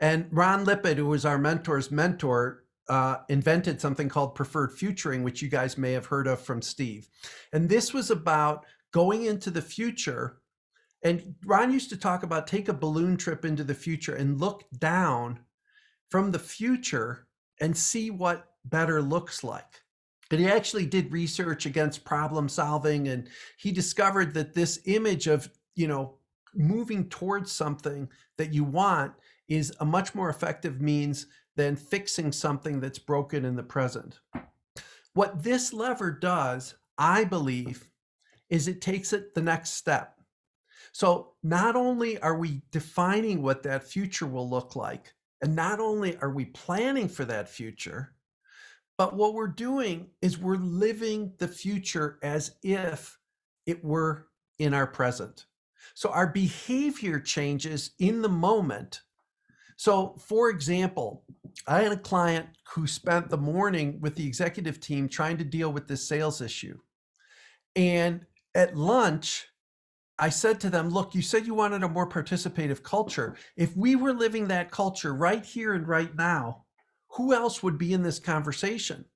And Ron Lippitt, who was our mentor's mentor, uh, invented something called preferred futuring, which you guys may have heard of from Steve. And this was about going into the future. And Ron used to talk about take a balloon trip into the future and look down from the future and see what better looks like. But he actually did research against problem solving and he discovered that this image of, you know, moving towards something that you want is a much more effective means than fixing something that's broken in the present. What this lever does, I believe, is it takes it the next step. So not only are we defining what that future will look like, and not only are we planning for that future, but what we're doing is we're living the future as if it were in our present. So our behavior changes in the moment. So, for example, I had a client who spent the morning with the executive team trying to deal with this sales issue. And at lunch, I said to them, Look, you said you wanted a more participative culture. If we were living that culture right here and right now, who else would be in this conversation?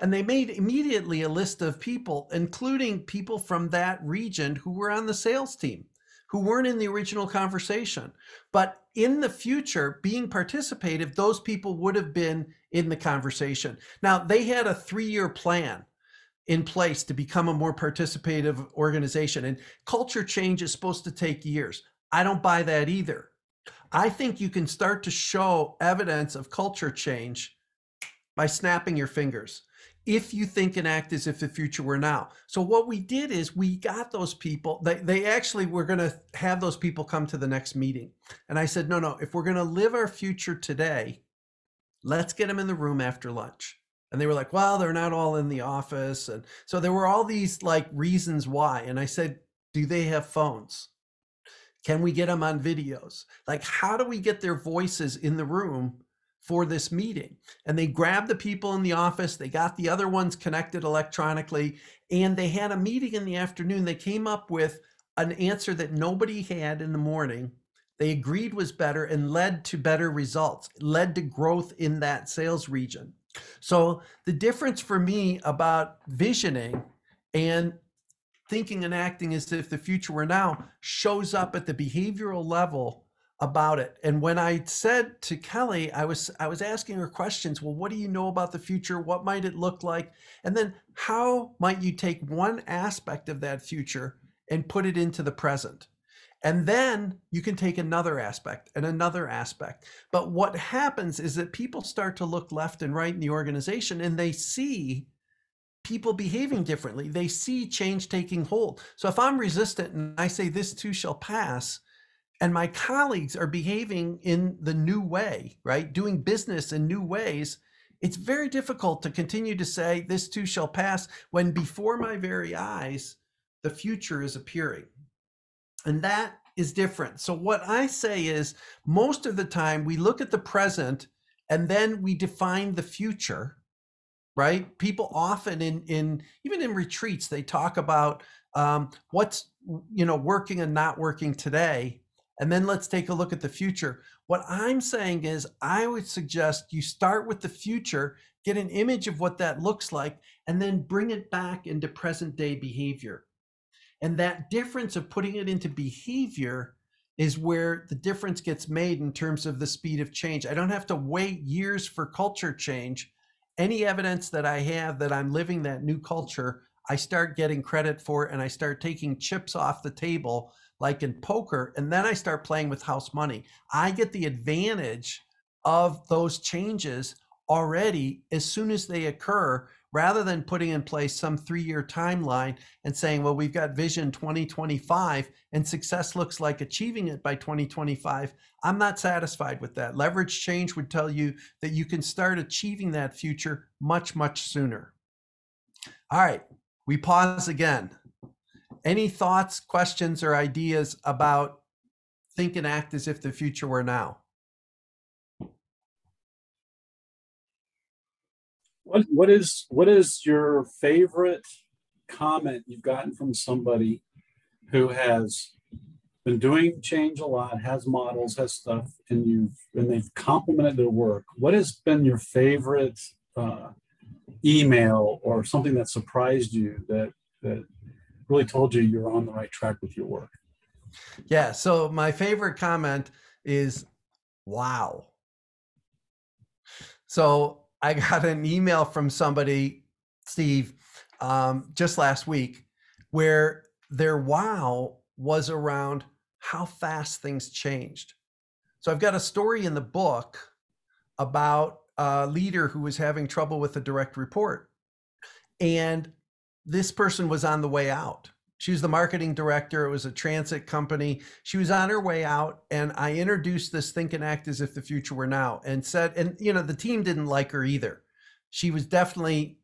And they made immediately a list of people, including people from that region who were on the sales team, who weren't in the original conversation. But in the future, being participative, those people would have been in the conversation. Now, they had a three year plan in place to become a more participative organization, and culture change is supposed to take years. I don't buy that either. I think you can start to show evidence of culture change by snapping your fingers if you think and act as if the future were now. So what we did is we got those people, they, they actually were going to have those people come to the next meeting. And I said, no, no, if we're going to live our future today, let's get them in the room after lunch. And they were like, well, they're not all in the office. And so there were all these like reasons why. And I said, do they have phones? Can we get them on videos? Like, how do we get their voices in the room for this meeting? And they grabbed the people in the office, they got the other ones connected electronically, and they had a meeting in the afternoon. They came up with an answer that nobody had in the morning. They agreed was better and led to better results, led to growth in that sales region. So, the difference for me about visioning and thinking and acting as if the future were now shows up at the behavioral level about it. And when i said to kelly i was i was asking her questions well what do you know about the future? What might it look like? And then how might you take one aspect of that future and put it into the present? And then you can take another aspect and another aspect. But what happens is that people start to look left and right in the organization and they see people behaving differently. They see change taking hold. So if I'm resistant and I say this too shall pass, and my colleagues are behaving in the new way, right? Doing business in new ways, it's very difficult to continue to say this too shall pass when before my very eyes, the future is appearing. And that is different. So what I say is most of the time we look at the present and then we define the future right people often in in even in retreats they talk about um, what's you know working and not working today and then let's take a look at the future what i'm saying is i would suggest you start with the future get an image of what that looks like and then bring it back into present day behavior and that difference of putting it into behavior is where the difference gets made in terms of the speed of change. I don't have to wait years for culture change. Any evidence that I have that I'm living that new culture, I start getting credit for it and I start taking chips off the table like in poker and then I start playing with house money. I get the advantage of those changes already as soon as they occur rather than putting in place some three year timeline and saying, well, we've got vision 2025 and success looks like achieving it by 2025. I'm not satisfied with that. Leverage change would tell you that you can start achieving that future much, much sooner. All right, we pause again. Any thoughts, questions, or ideas about think and act as if the future were now? What what is what is your favorite comment you've gotten from somebody who has been doing change a lot, has models, has stuff, and you've and they've complimented their work. What has been your favorite uh, email or something that surprised you that that really told you you're on the right track with your work? Yeah. So my favorite comment is, "Wow." So I got an email from somebody, Steve, um, just last week, where their wow was around how fast things changed. So I've got a story in the book about a leader who was having trouble with a direct report. And this person was on the way out. She was the marketing director. It was a transit company. She was on her way out, and I introduced this think and act as if the future were now, and said, and you know, the team didn't like her either. She was definitely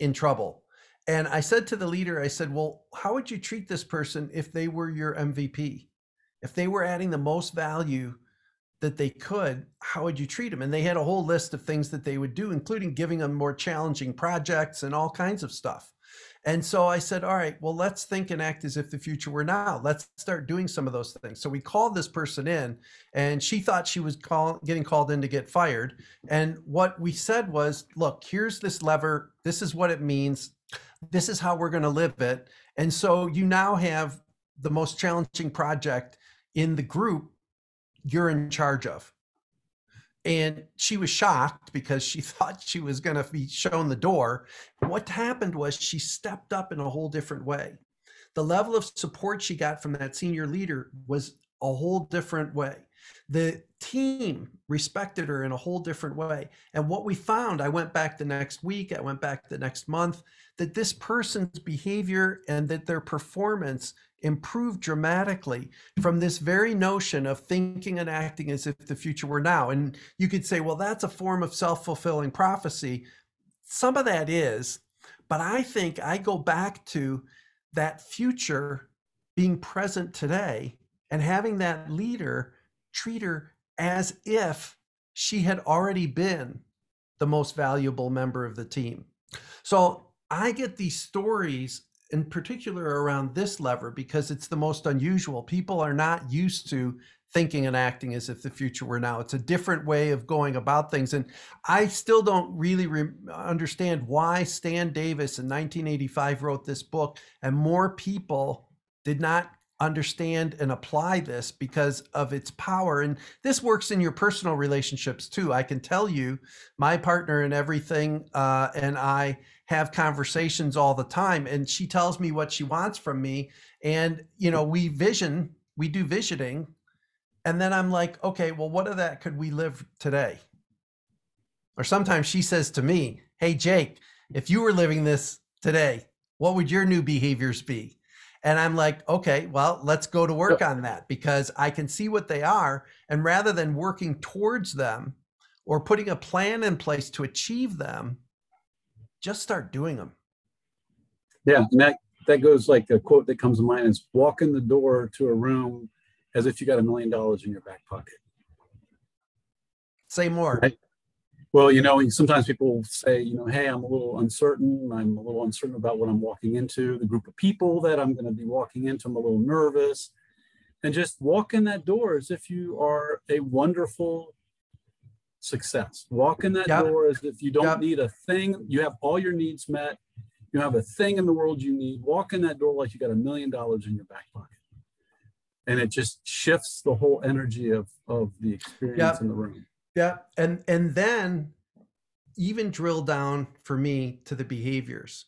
in trouble. And I said to the leader, I said, Well, how would you treat this person if they were your MVP? If they were adding the most value that they could, how would you treat them? And they had a whole list of things that they would do, including giving them more challenging projects and all kinds of stuff. And so I said, all right, well, let's think and act as if the future were now. Let's start doing some of those things. So we called this person in, and she thought she was call, getting called in to get fired. And what we said was, look, here's this lever. This is what it means. This is how we're going to live it. And so you now have the most challenging project in the group you're in charge of and she was shocked because she thought she was going to be shown the door. What happened was she stepped up in a whole different way. The level of support she got from that senior leader was a whole different way. The team respected her in a whole different way. And what we found, I went back the next week, I went back the next month, that this person's behavior and that their performance improved dramatically from this very notion of thinking and acting as if the future were now. And you could say, well, that's a form of self fulfilling prophecy. Some of that is, but I think I go back to that future being present today and having that leader treat her as if she had already been the most valuable member of the team. So I get these stories in particular around this lever because it's the most unusual. People are not used to thinking and acting as if the future were now. It's a different way of going about things. And I still don't really re- understand why Stan Davis in 1985 wrote this book and more people did not understand and apply this because of its power. And this works in your personal relationships too. I can tell you, my partner and everything, uh, and I have conversations all the time, and she tells me what she wants from me. And, you know, we vision, we do visioning. And then I'm like, okay, well, what of that could we live today? Or sometimes she says to me, hey, Jake, if you were living this today, what would your new behaviors be? And I'm like, okay, well, let's go to work on that because I can see what they are. And rather than working towards them or putting a plan in place to achieve them, just start doing them. Yeah. And that, that goes like a quote that comes to mind is walk in the door to a room as if you got a million dollars in your back pocket. Say more. Right. Well, you know, sometimes people say, you know, hey, I'm a little uncertain. I'm a little uncertain about what I'm walking into, the group of people that I'm going to be walking into. I'm a little nervous. And just walk in that door as if you are a wonderful success. Walk in that yep. door as if you don't yep. need a thing. You have all your needs met. You have a thing in the world you need. Walk in that door like you got a million dollars in your back pocket. And it just shifts the whole energy of, of the experience yep. in the room. Yeah. And and then even drill down for me to the behaviors.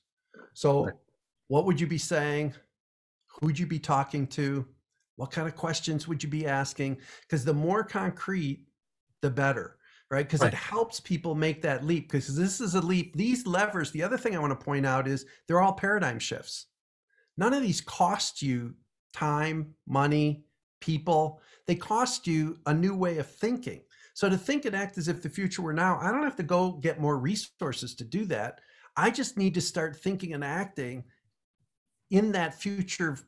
So right. what would you be saying? Who'd you be talking to? What kind of questions would you be asking? Because the more concrete, the better, right? Because right. it helps people make that leap. Because this is a leap. These levers, the other thing I want to point out is they're all paradigm shifts. None of these cost you time, money, people. They cost you a new way of thinking. So to think and act as if the future were now, I don't have to go get more resources to do that. I just need to start thinking and acting in that future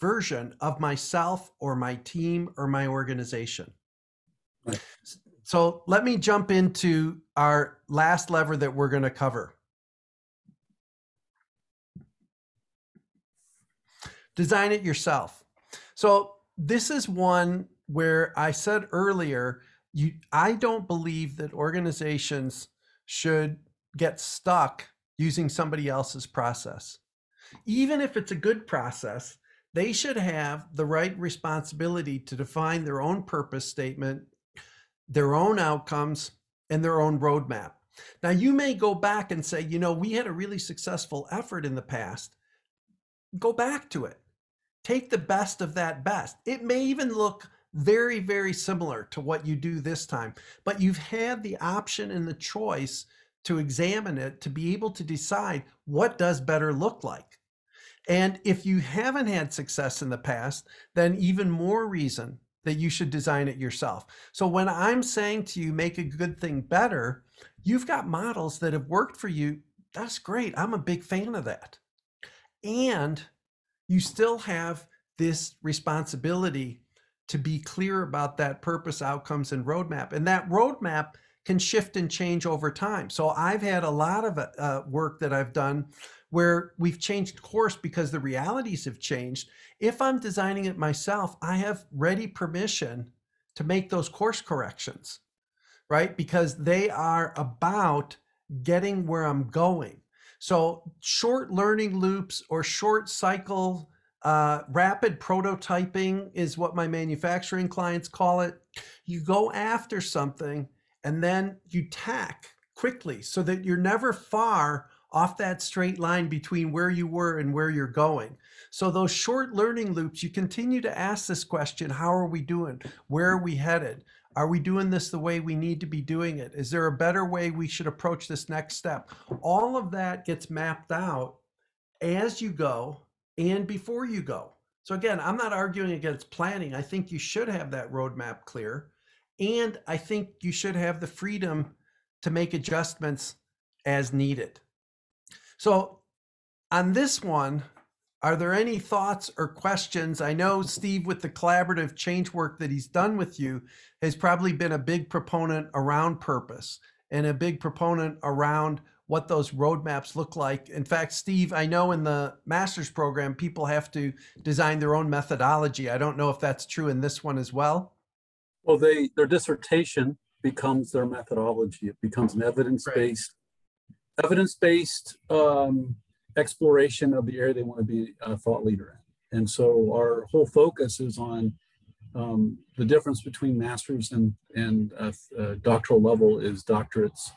version of myself or my team or my organization. Right. So let me jump into our last lever that we're going to cover. Design it yourself. So this is one where I said earlier you i don't believe that organizations should get stuck using somebody else's process. Even if it's a good process they should have the right responsibility to define their own purpose statement their own outcomes and their own roadmap. Now you may go back and say you know we had a really successful effort in the past. Go back to it. Take the best of that best. It may even look very, very similar to what you do this time. But you've had the option and the choice to examine it to be able to decide what does better look like. And if you haven't had success in the past, then even more reason that you should design it yourself. So when I'm saying to you, make a good thing better, you've got models that have worked for you. That's great. I'm a big fan of that. And you still have this responsibility to be clear about that purpose, outcomes, and roadmap. And that roadmap can shift and change over time. So I've had a lot of uh, work that I've done where we've changed course because the realities have changed. If I'm designing it myself, I have ready permission to make those course corrections, right? Because they are about getting where I'm going. So short learning loops or short cycle uh, rapid prototyping is what my manufacturing clients call it. You go after something and then you tack quickly so that you're never far off that straight line between where you were and where you're going. So those short learning loops, you continue to ask this question, how are we doing? Where are we headed? Are we doing this the way we need to be doing it? Is there a better way we should approach this next step? All of that gets mapped out as you go and before you go. So again, I'm not arguing against planning. I think you should have that roadmap clear. And I think you should have the freedom to make adjustments as needed. So on this one, are there any thoughts or questions? I know Steve, with the collaborative change work that he's done with you, has probably been a big proponent around purpose and a big proponent around what those roadmaps look like. In fact, Steve, I know in the master's program, people have to design their own methodology. I don't know if that's true in this one as well. Well, they their dissertation becomes their methodology. It becomes an evidence-based, right. evidence-based um, exploration of the area they want to be a thought leader in. And so our whole focus is on um, the difference between masters and and uh, uh, doctoral level is doctorates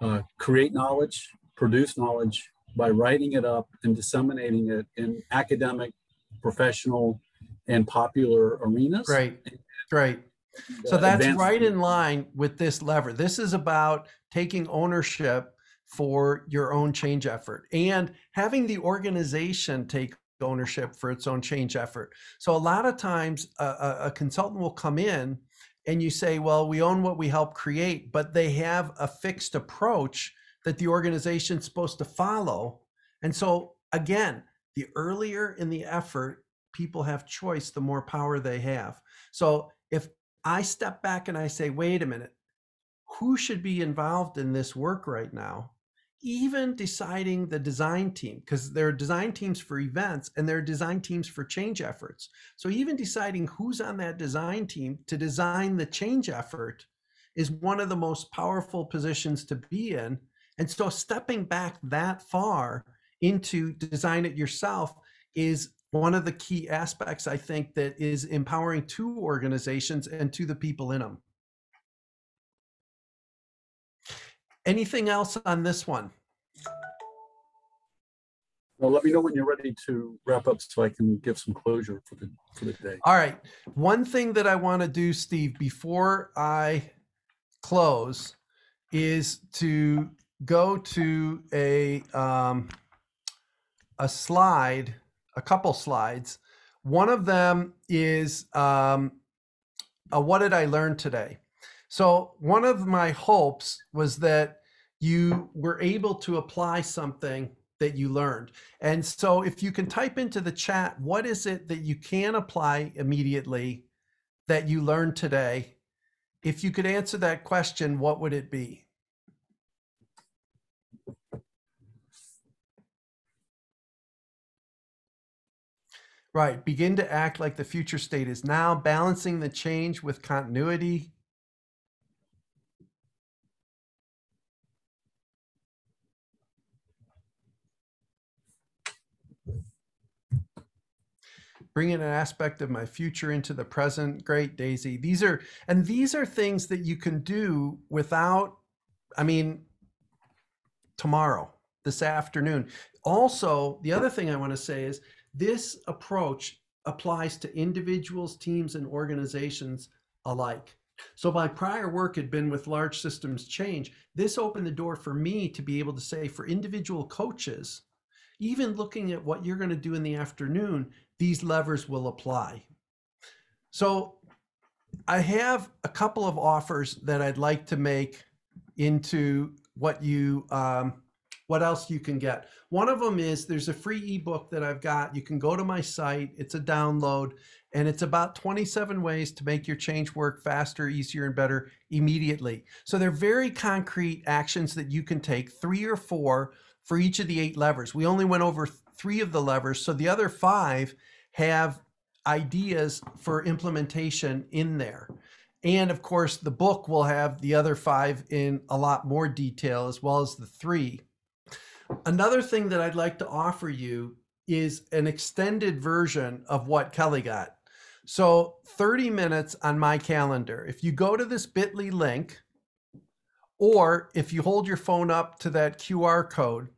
uh, create knowledge, produce knowledge by writing it up and disseminating it in academic, professional, and popular arenas. Right, right. So that's right in line with this lever. This is about taking ownership for your own change effort and having the organization take ownership for its own change effort. So a lot of times a, a, consultant will come in and you say, well, we own what we help create, but they have a fixed approach that the organization's supposed to follow. And so, again, the earlier in the effort people have choice, the more power they have. So if I step back and I say, wait a minute, who should be involved in this work right now? Even deciding the design team, because there are design teams for events and there are design teams for change efforts. So even deciding who's on that design team to design the change effort is one of the most powerful positions to be in. And so stepping back that far into design it yourself is one of the key aspects I think that is empowering to organizations and to the people in them. Anything else on this one? Well, let me know when you're ready to wrap up so I can give some closure for the for the day. All right. One thing that I want to do, Steve, before I close is to go to a um, a slide, a couple slides. One of them is um, a, what did I learn today? So one of my hopes was that you were able to apply something that you learned. And so if you can type into the chat, what is it that you can apply immediately that you learned today? If you could answer that question, what would it be? Right. Begin to act like the future state is now, balancing the change with continuity. Bringing an aspect of my future into the present. Great, Daisy. These are, and these are things that you can do without, I mean, tomorrow, this afternoon. Also, the other thing I want to say is this approach applies to individuals, teams, and organizations alike. So my prior work had been with large systems change. This opened the door for me to be able to say for individual coaches, even looking at what you're going to do in the afternoon, these levers will apply. So I have a couple of offers that I'd like to make into what you um, what else you can get. One of them is there's a free ebook that I've got. You can go to my site. It's a download and it's about 27 ways to make your change work faster, easier, and better immediately. So they're very concrete actions that you can take, three or four for each of the eight levers. We only went over three of the levers. So the other five have ideas for implementation in there. And of course, the book will have the other five in a lot more detail as well as the three. Another thing that I'd like to offer you is an extended version of what Kelly got. So 30 minutes on my calendar. If you go to this bit.ly link, or if you hold your phone up to that QR code,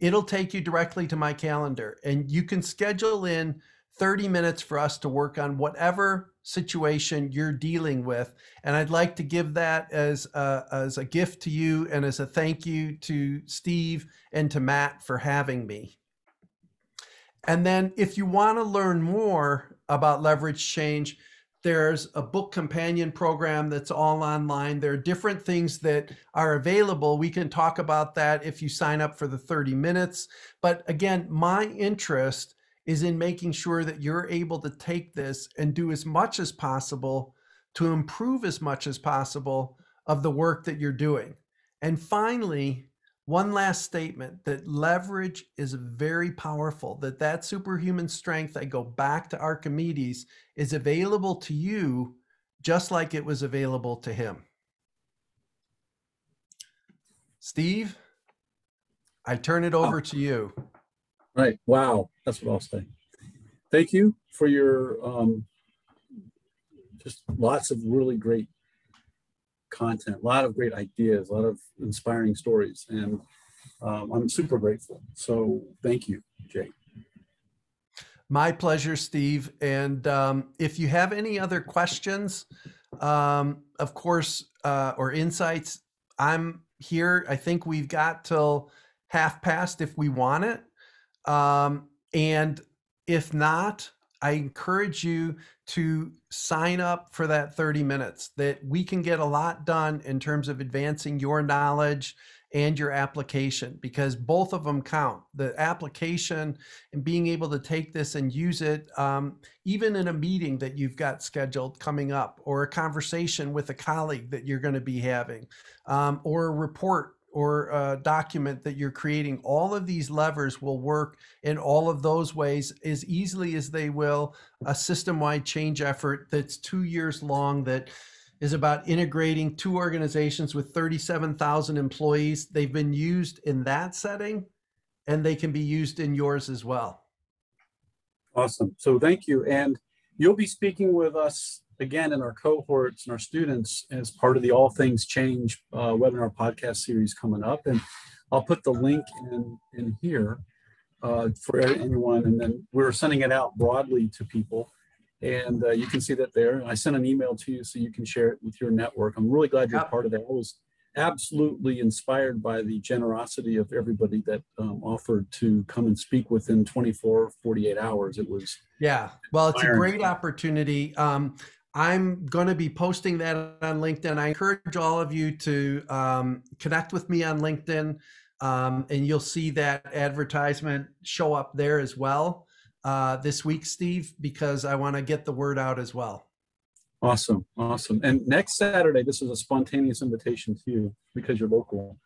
it'll take you directly to my calendar and you can schedule in 30 minutes for us to work on whatever situation you're dealing with. And I'd like to give that as a, as a gift to you and as a thank you to Steve and to Matt for having me. And then if you want to learn more about leverage change, there's a book companion program that's all online. There are different things that are available. We can talk about that if you sign up for the 30 minutes. But again, my interest is in making sure that you're able to take this and do as much as possible to improve as much as possible of the work that you're doing. And finally, one last statement that leverage is very powerful, that that superhuman strength, I go back to Archimedes, is available to you just like it was available to him. Steve, I turn it over oh. to you. Right. Wow. That's what I'll say. Thank you for your um, just lots of really great content, a lot of great ideas, a lot of inspiring stories, and um, I'm super grateful. So thank you, Jay. My pleasure, Steve. And um, if you have any other questions, um, of course, uh, or insights, I'm here. I think we've got till half past if we want it. Um, and if not, I encourage you to sign up for that 30 minutes that we can get a lot done in terms of advancing your knowledge and your application because both of them count. The application and being able to take this and use it, um, even in a meeting that you've got scheduled coming up, or a conversation with a colleague that you're going to be having, um, or a report or a document that you're creating, all of these levers will work in all of those ways as easily as they will a system wide change effort that's two years long that is about integrating two organizations with 37,000 employees. They've been used in that setting and they can be used in yours as well. Awesome. So thank you. And you'll be speaking with us again in our cohorts and our students as part of the All Things Change uh, webinar podcast series coming up. And I'll put the link in, in here uh, for anyone. And then we're sending it out broadly to people. And uh, you can see that there. I sent an email to you so you can share it with your network. I'm really glad you're part of that. I was absolutely inspired by the generosity of everybody that um, offered to come and speak within 24, 48 hours. It was. Yeah. Well, it's a great opportunity. Um, I'm going to be posting that on LinkedIn. I encourage all of you to um, connect with me on LinkedIn, um, and you'll see that advertisement show up there as well uh, this week, Steve, because I want to get the word out as well. Awesome, awesome. And next Saturday, this is a spontaneous invitation to you because you're local.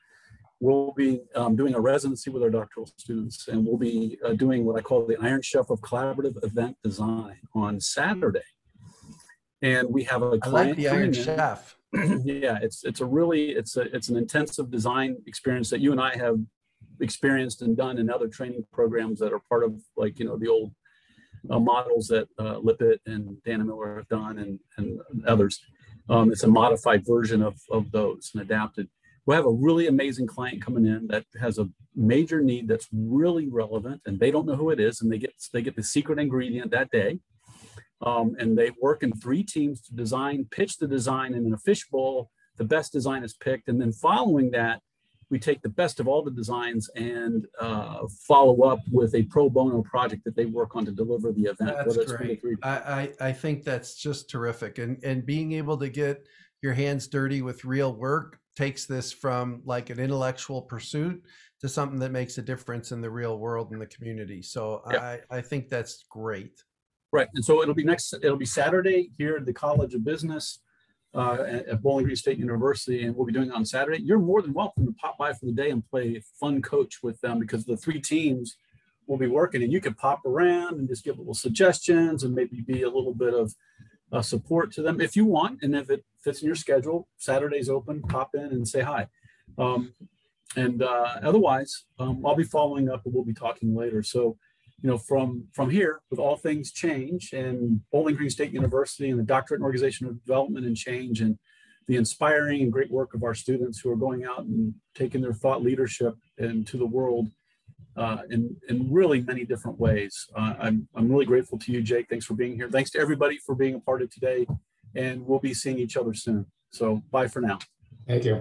We'll be um, doing a residency with our doctoral students, and we'll be uh, doing what I call the Iron Chef of Collaborative Event Design on Saturday and we have a I like the Iron Chef. yeah, it's it's a really it's a it's an intensive design experience that you and I have experienced and done in other training programs that are part of like you know the old uh, models that uh, Lippitt and Dannemiller have done and and others. Um, it's a modified version of of those and adapted. We have a really amazing client coming in that has a major need that's really relevant, and they don't know who it is, and they get they get the secret ingredient that day um, and they work in three teams to design, pitch the design, and in a fishbowl, the best design is picked. And then following that, we take the best of all the designs and uh, follow up with a pro bono project that they work on to deliver the event. That's great. I, I, I think that's just terrific. And, and being able to get your hands dirty with real work takes this from like an intellectual pursuit to something that makes a difference in the real world and the community. So I, I think that's great. Right, and so it'll be next, it'll be Saturday here at the College of Business uh, at, Bowling Green State University, and we'll be doing it on Saturday. You're more than welcome to pop by for the day and play fun coach with them because the three teams will be working, and you can pop around and just give little suggestions and maybe be a little bit of uh, support to them if you want, and if it fits in your schedule. Saturday's open, pop in and say hi. Um, and uh, otherwise, um, I'll be following up, and we'll be talking later. So you know, from from here, with all things change and Bowling Green State University and the Doctorate in Organizational Development and Change and the inspiring and great work of our students who are going out and taking their thought leadership into the world uh, in, in really many different ways. Uh, I'm, I'm really grateful to you, Jake. Thanks for being here. Thanks to everybody for being a part of today. And we'll be seeing each other soon. So bye for now. Thank you.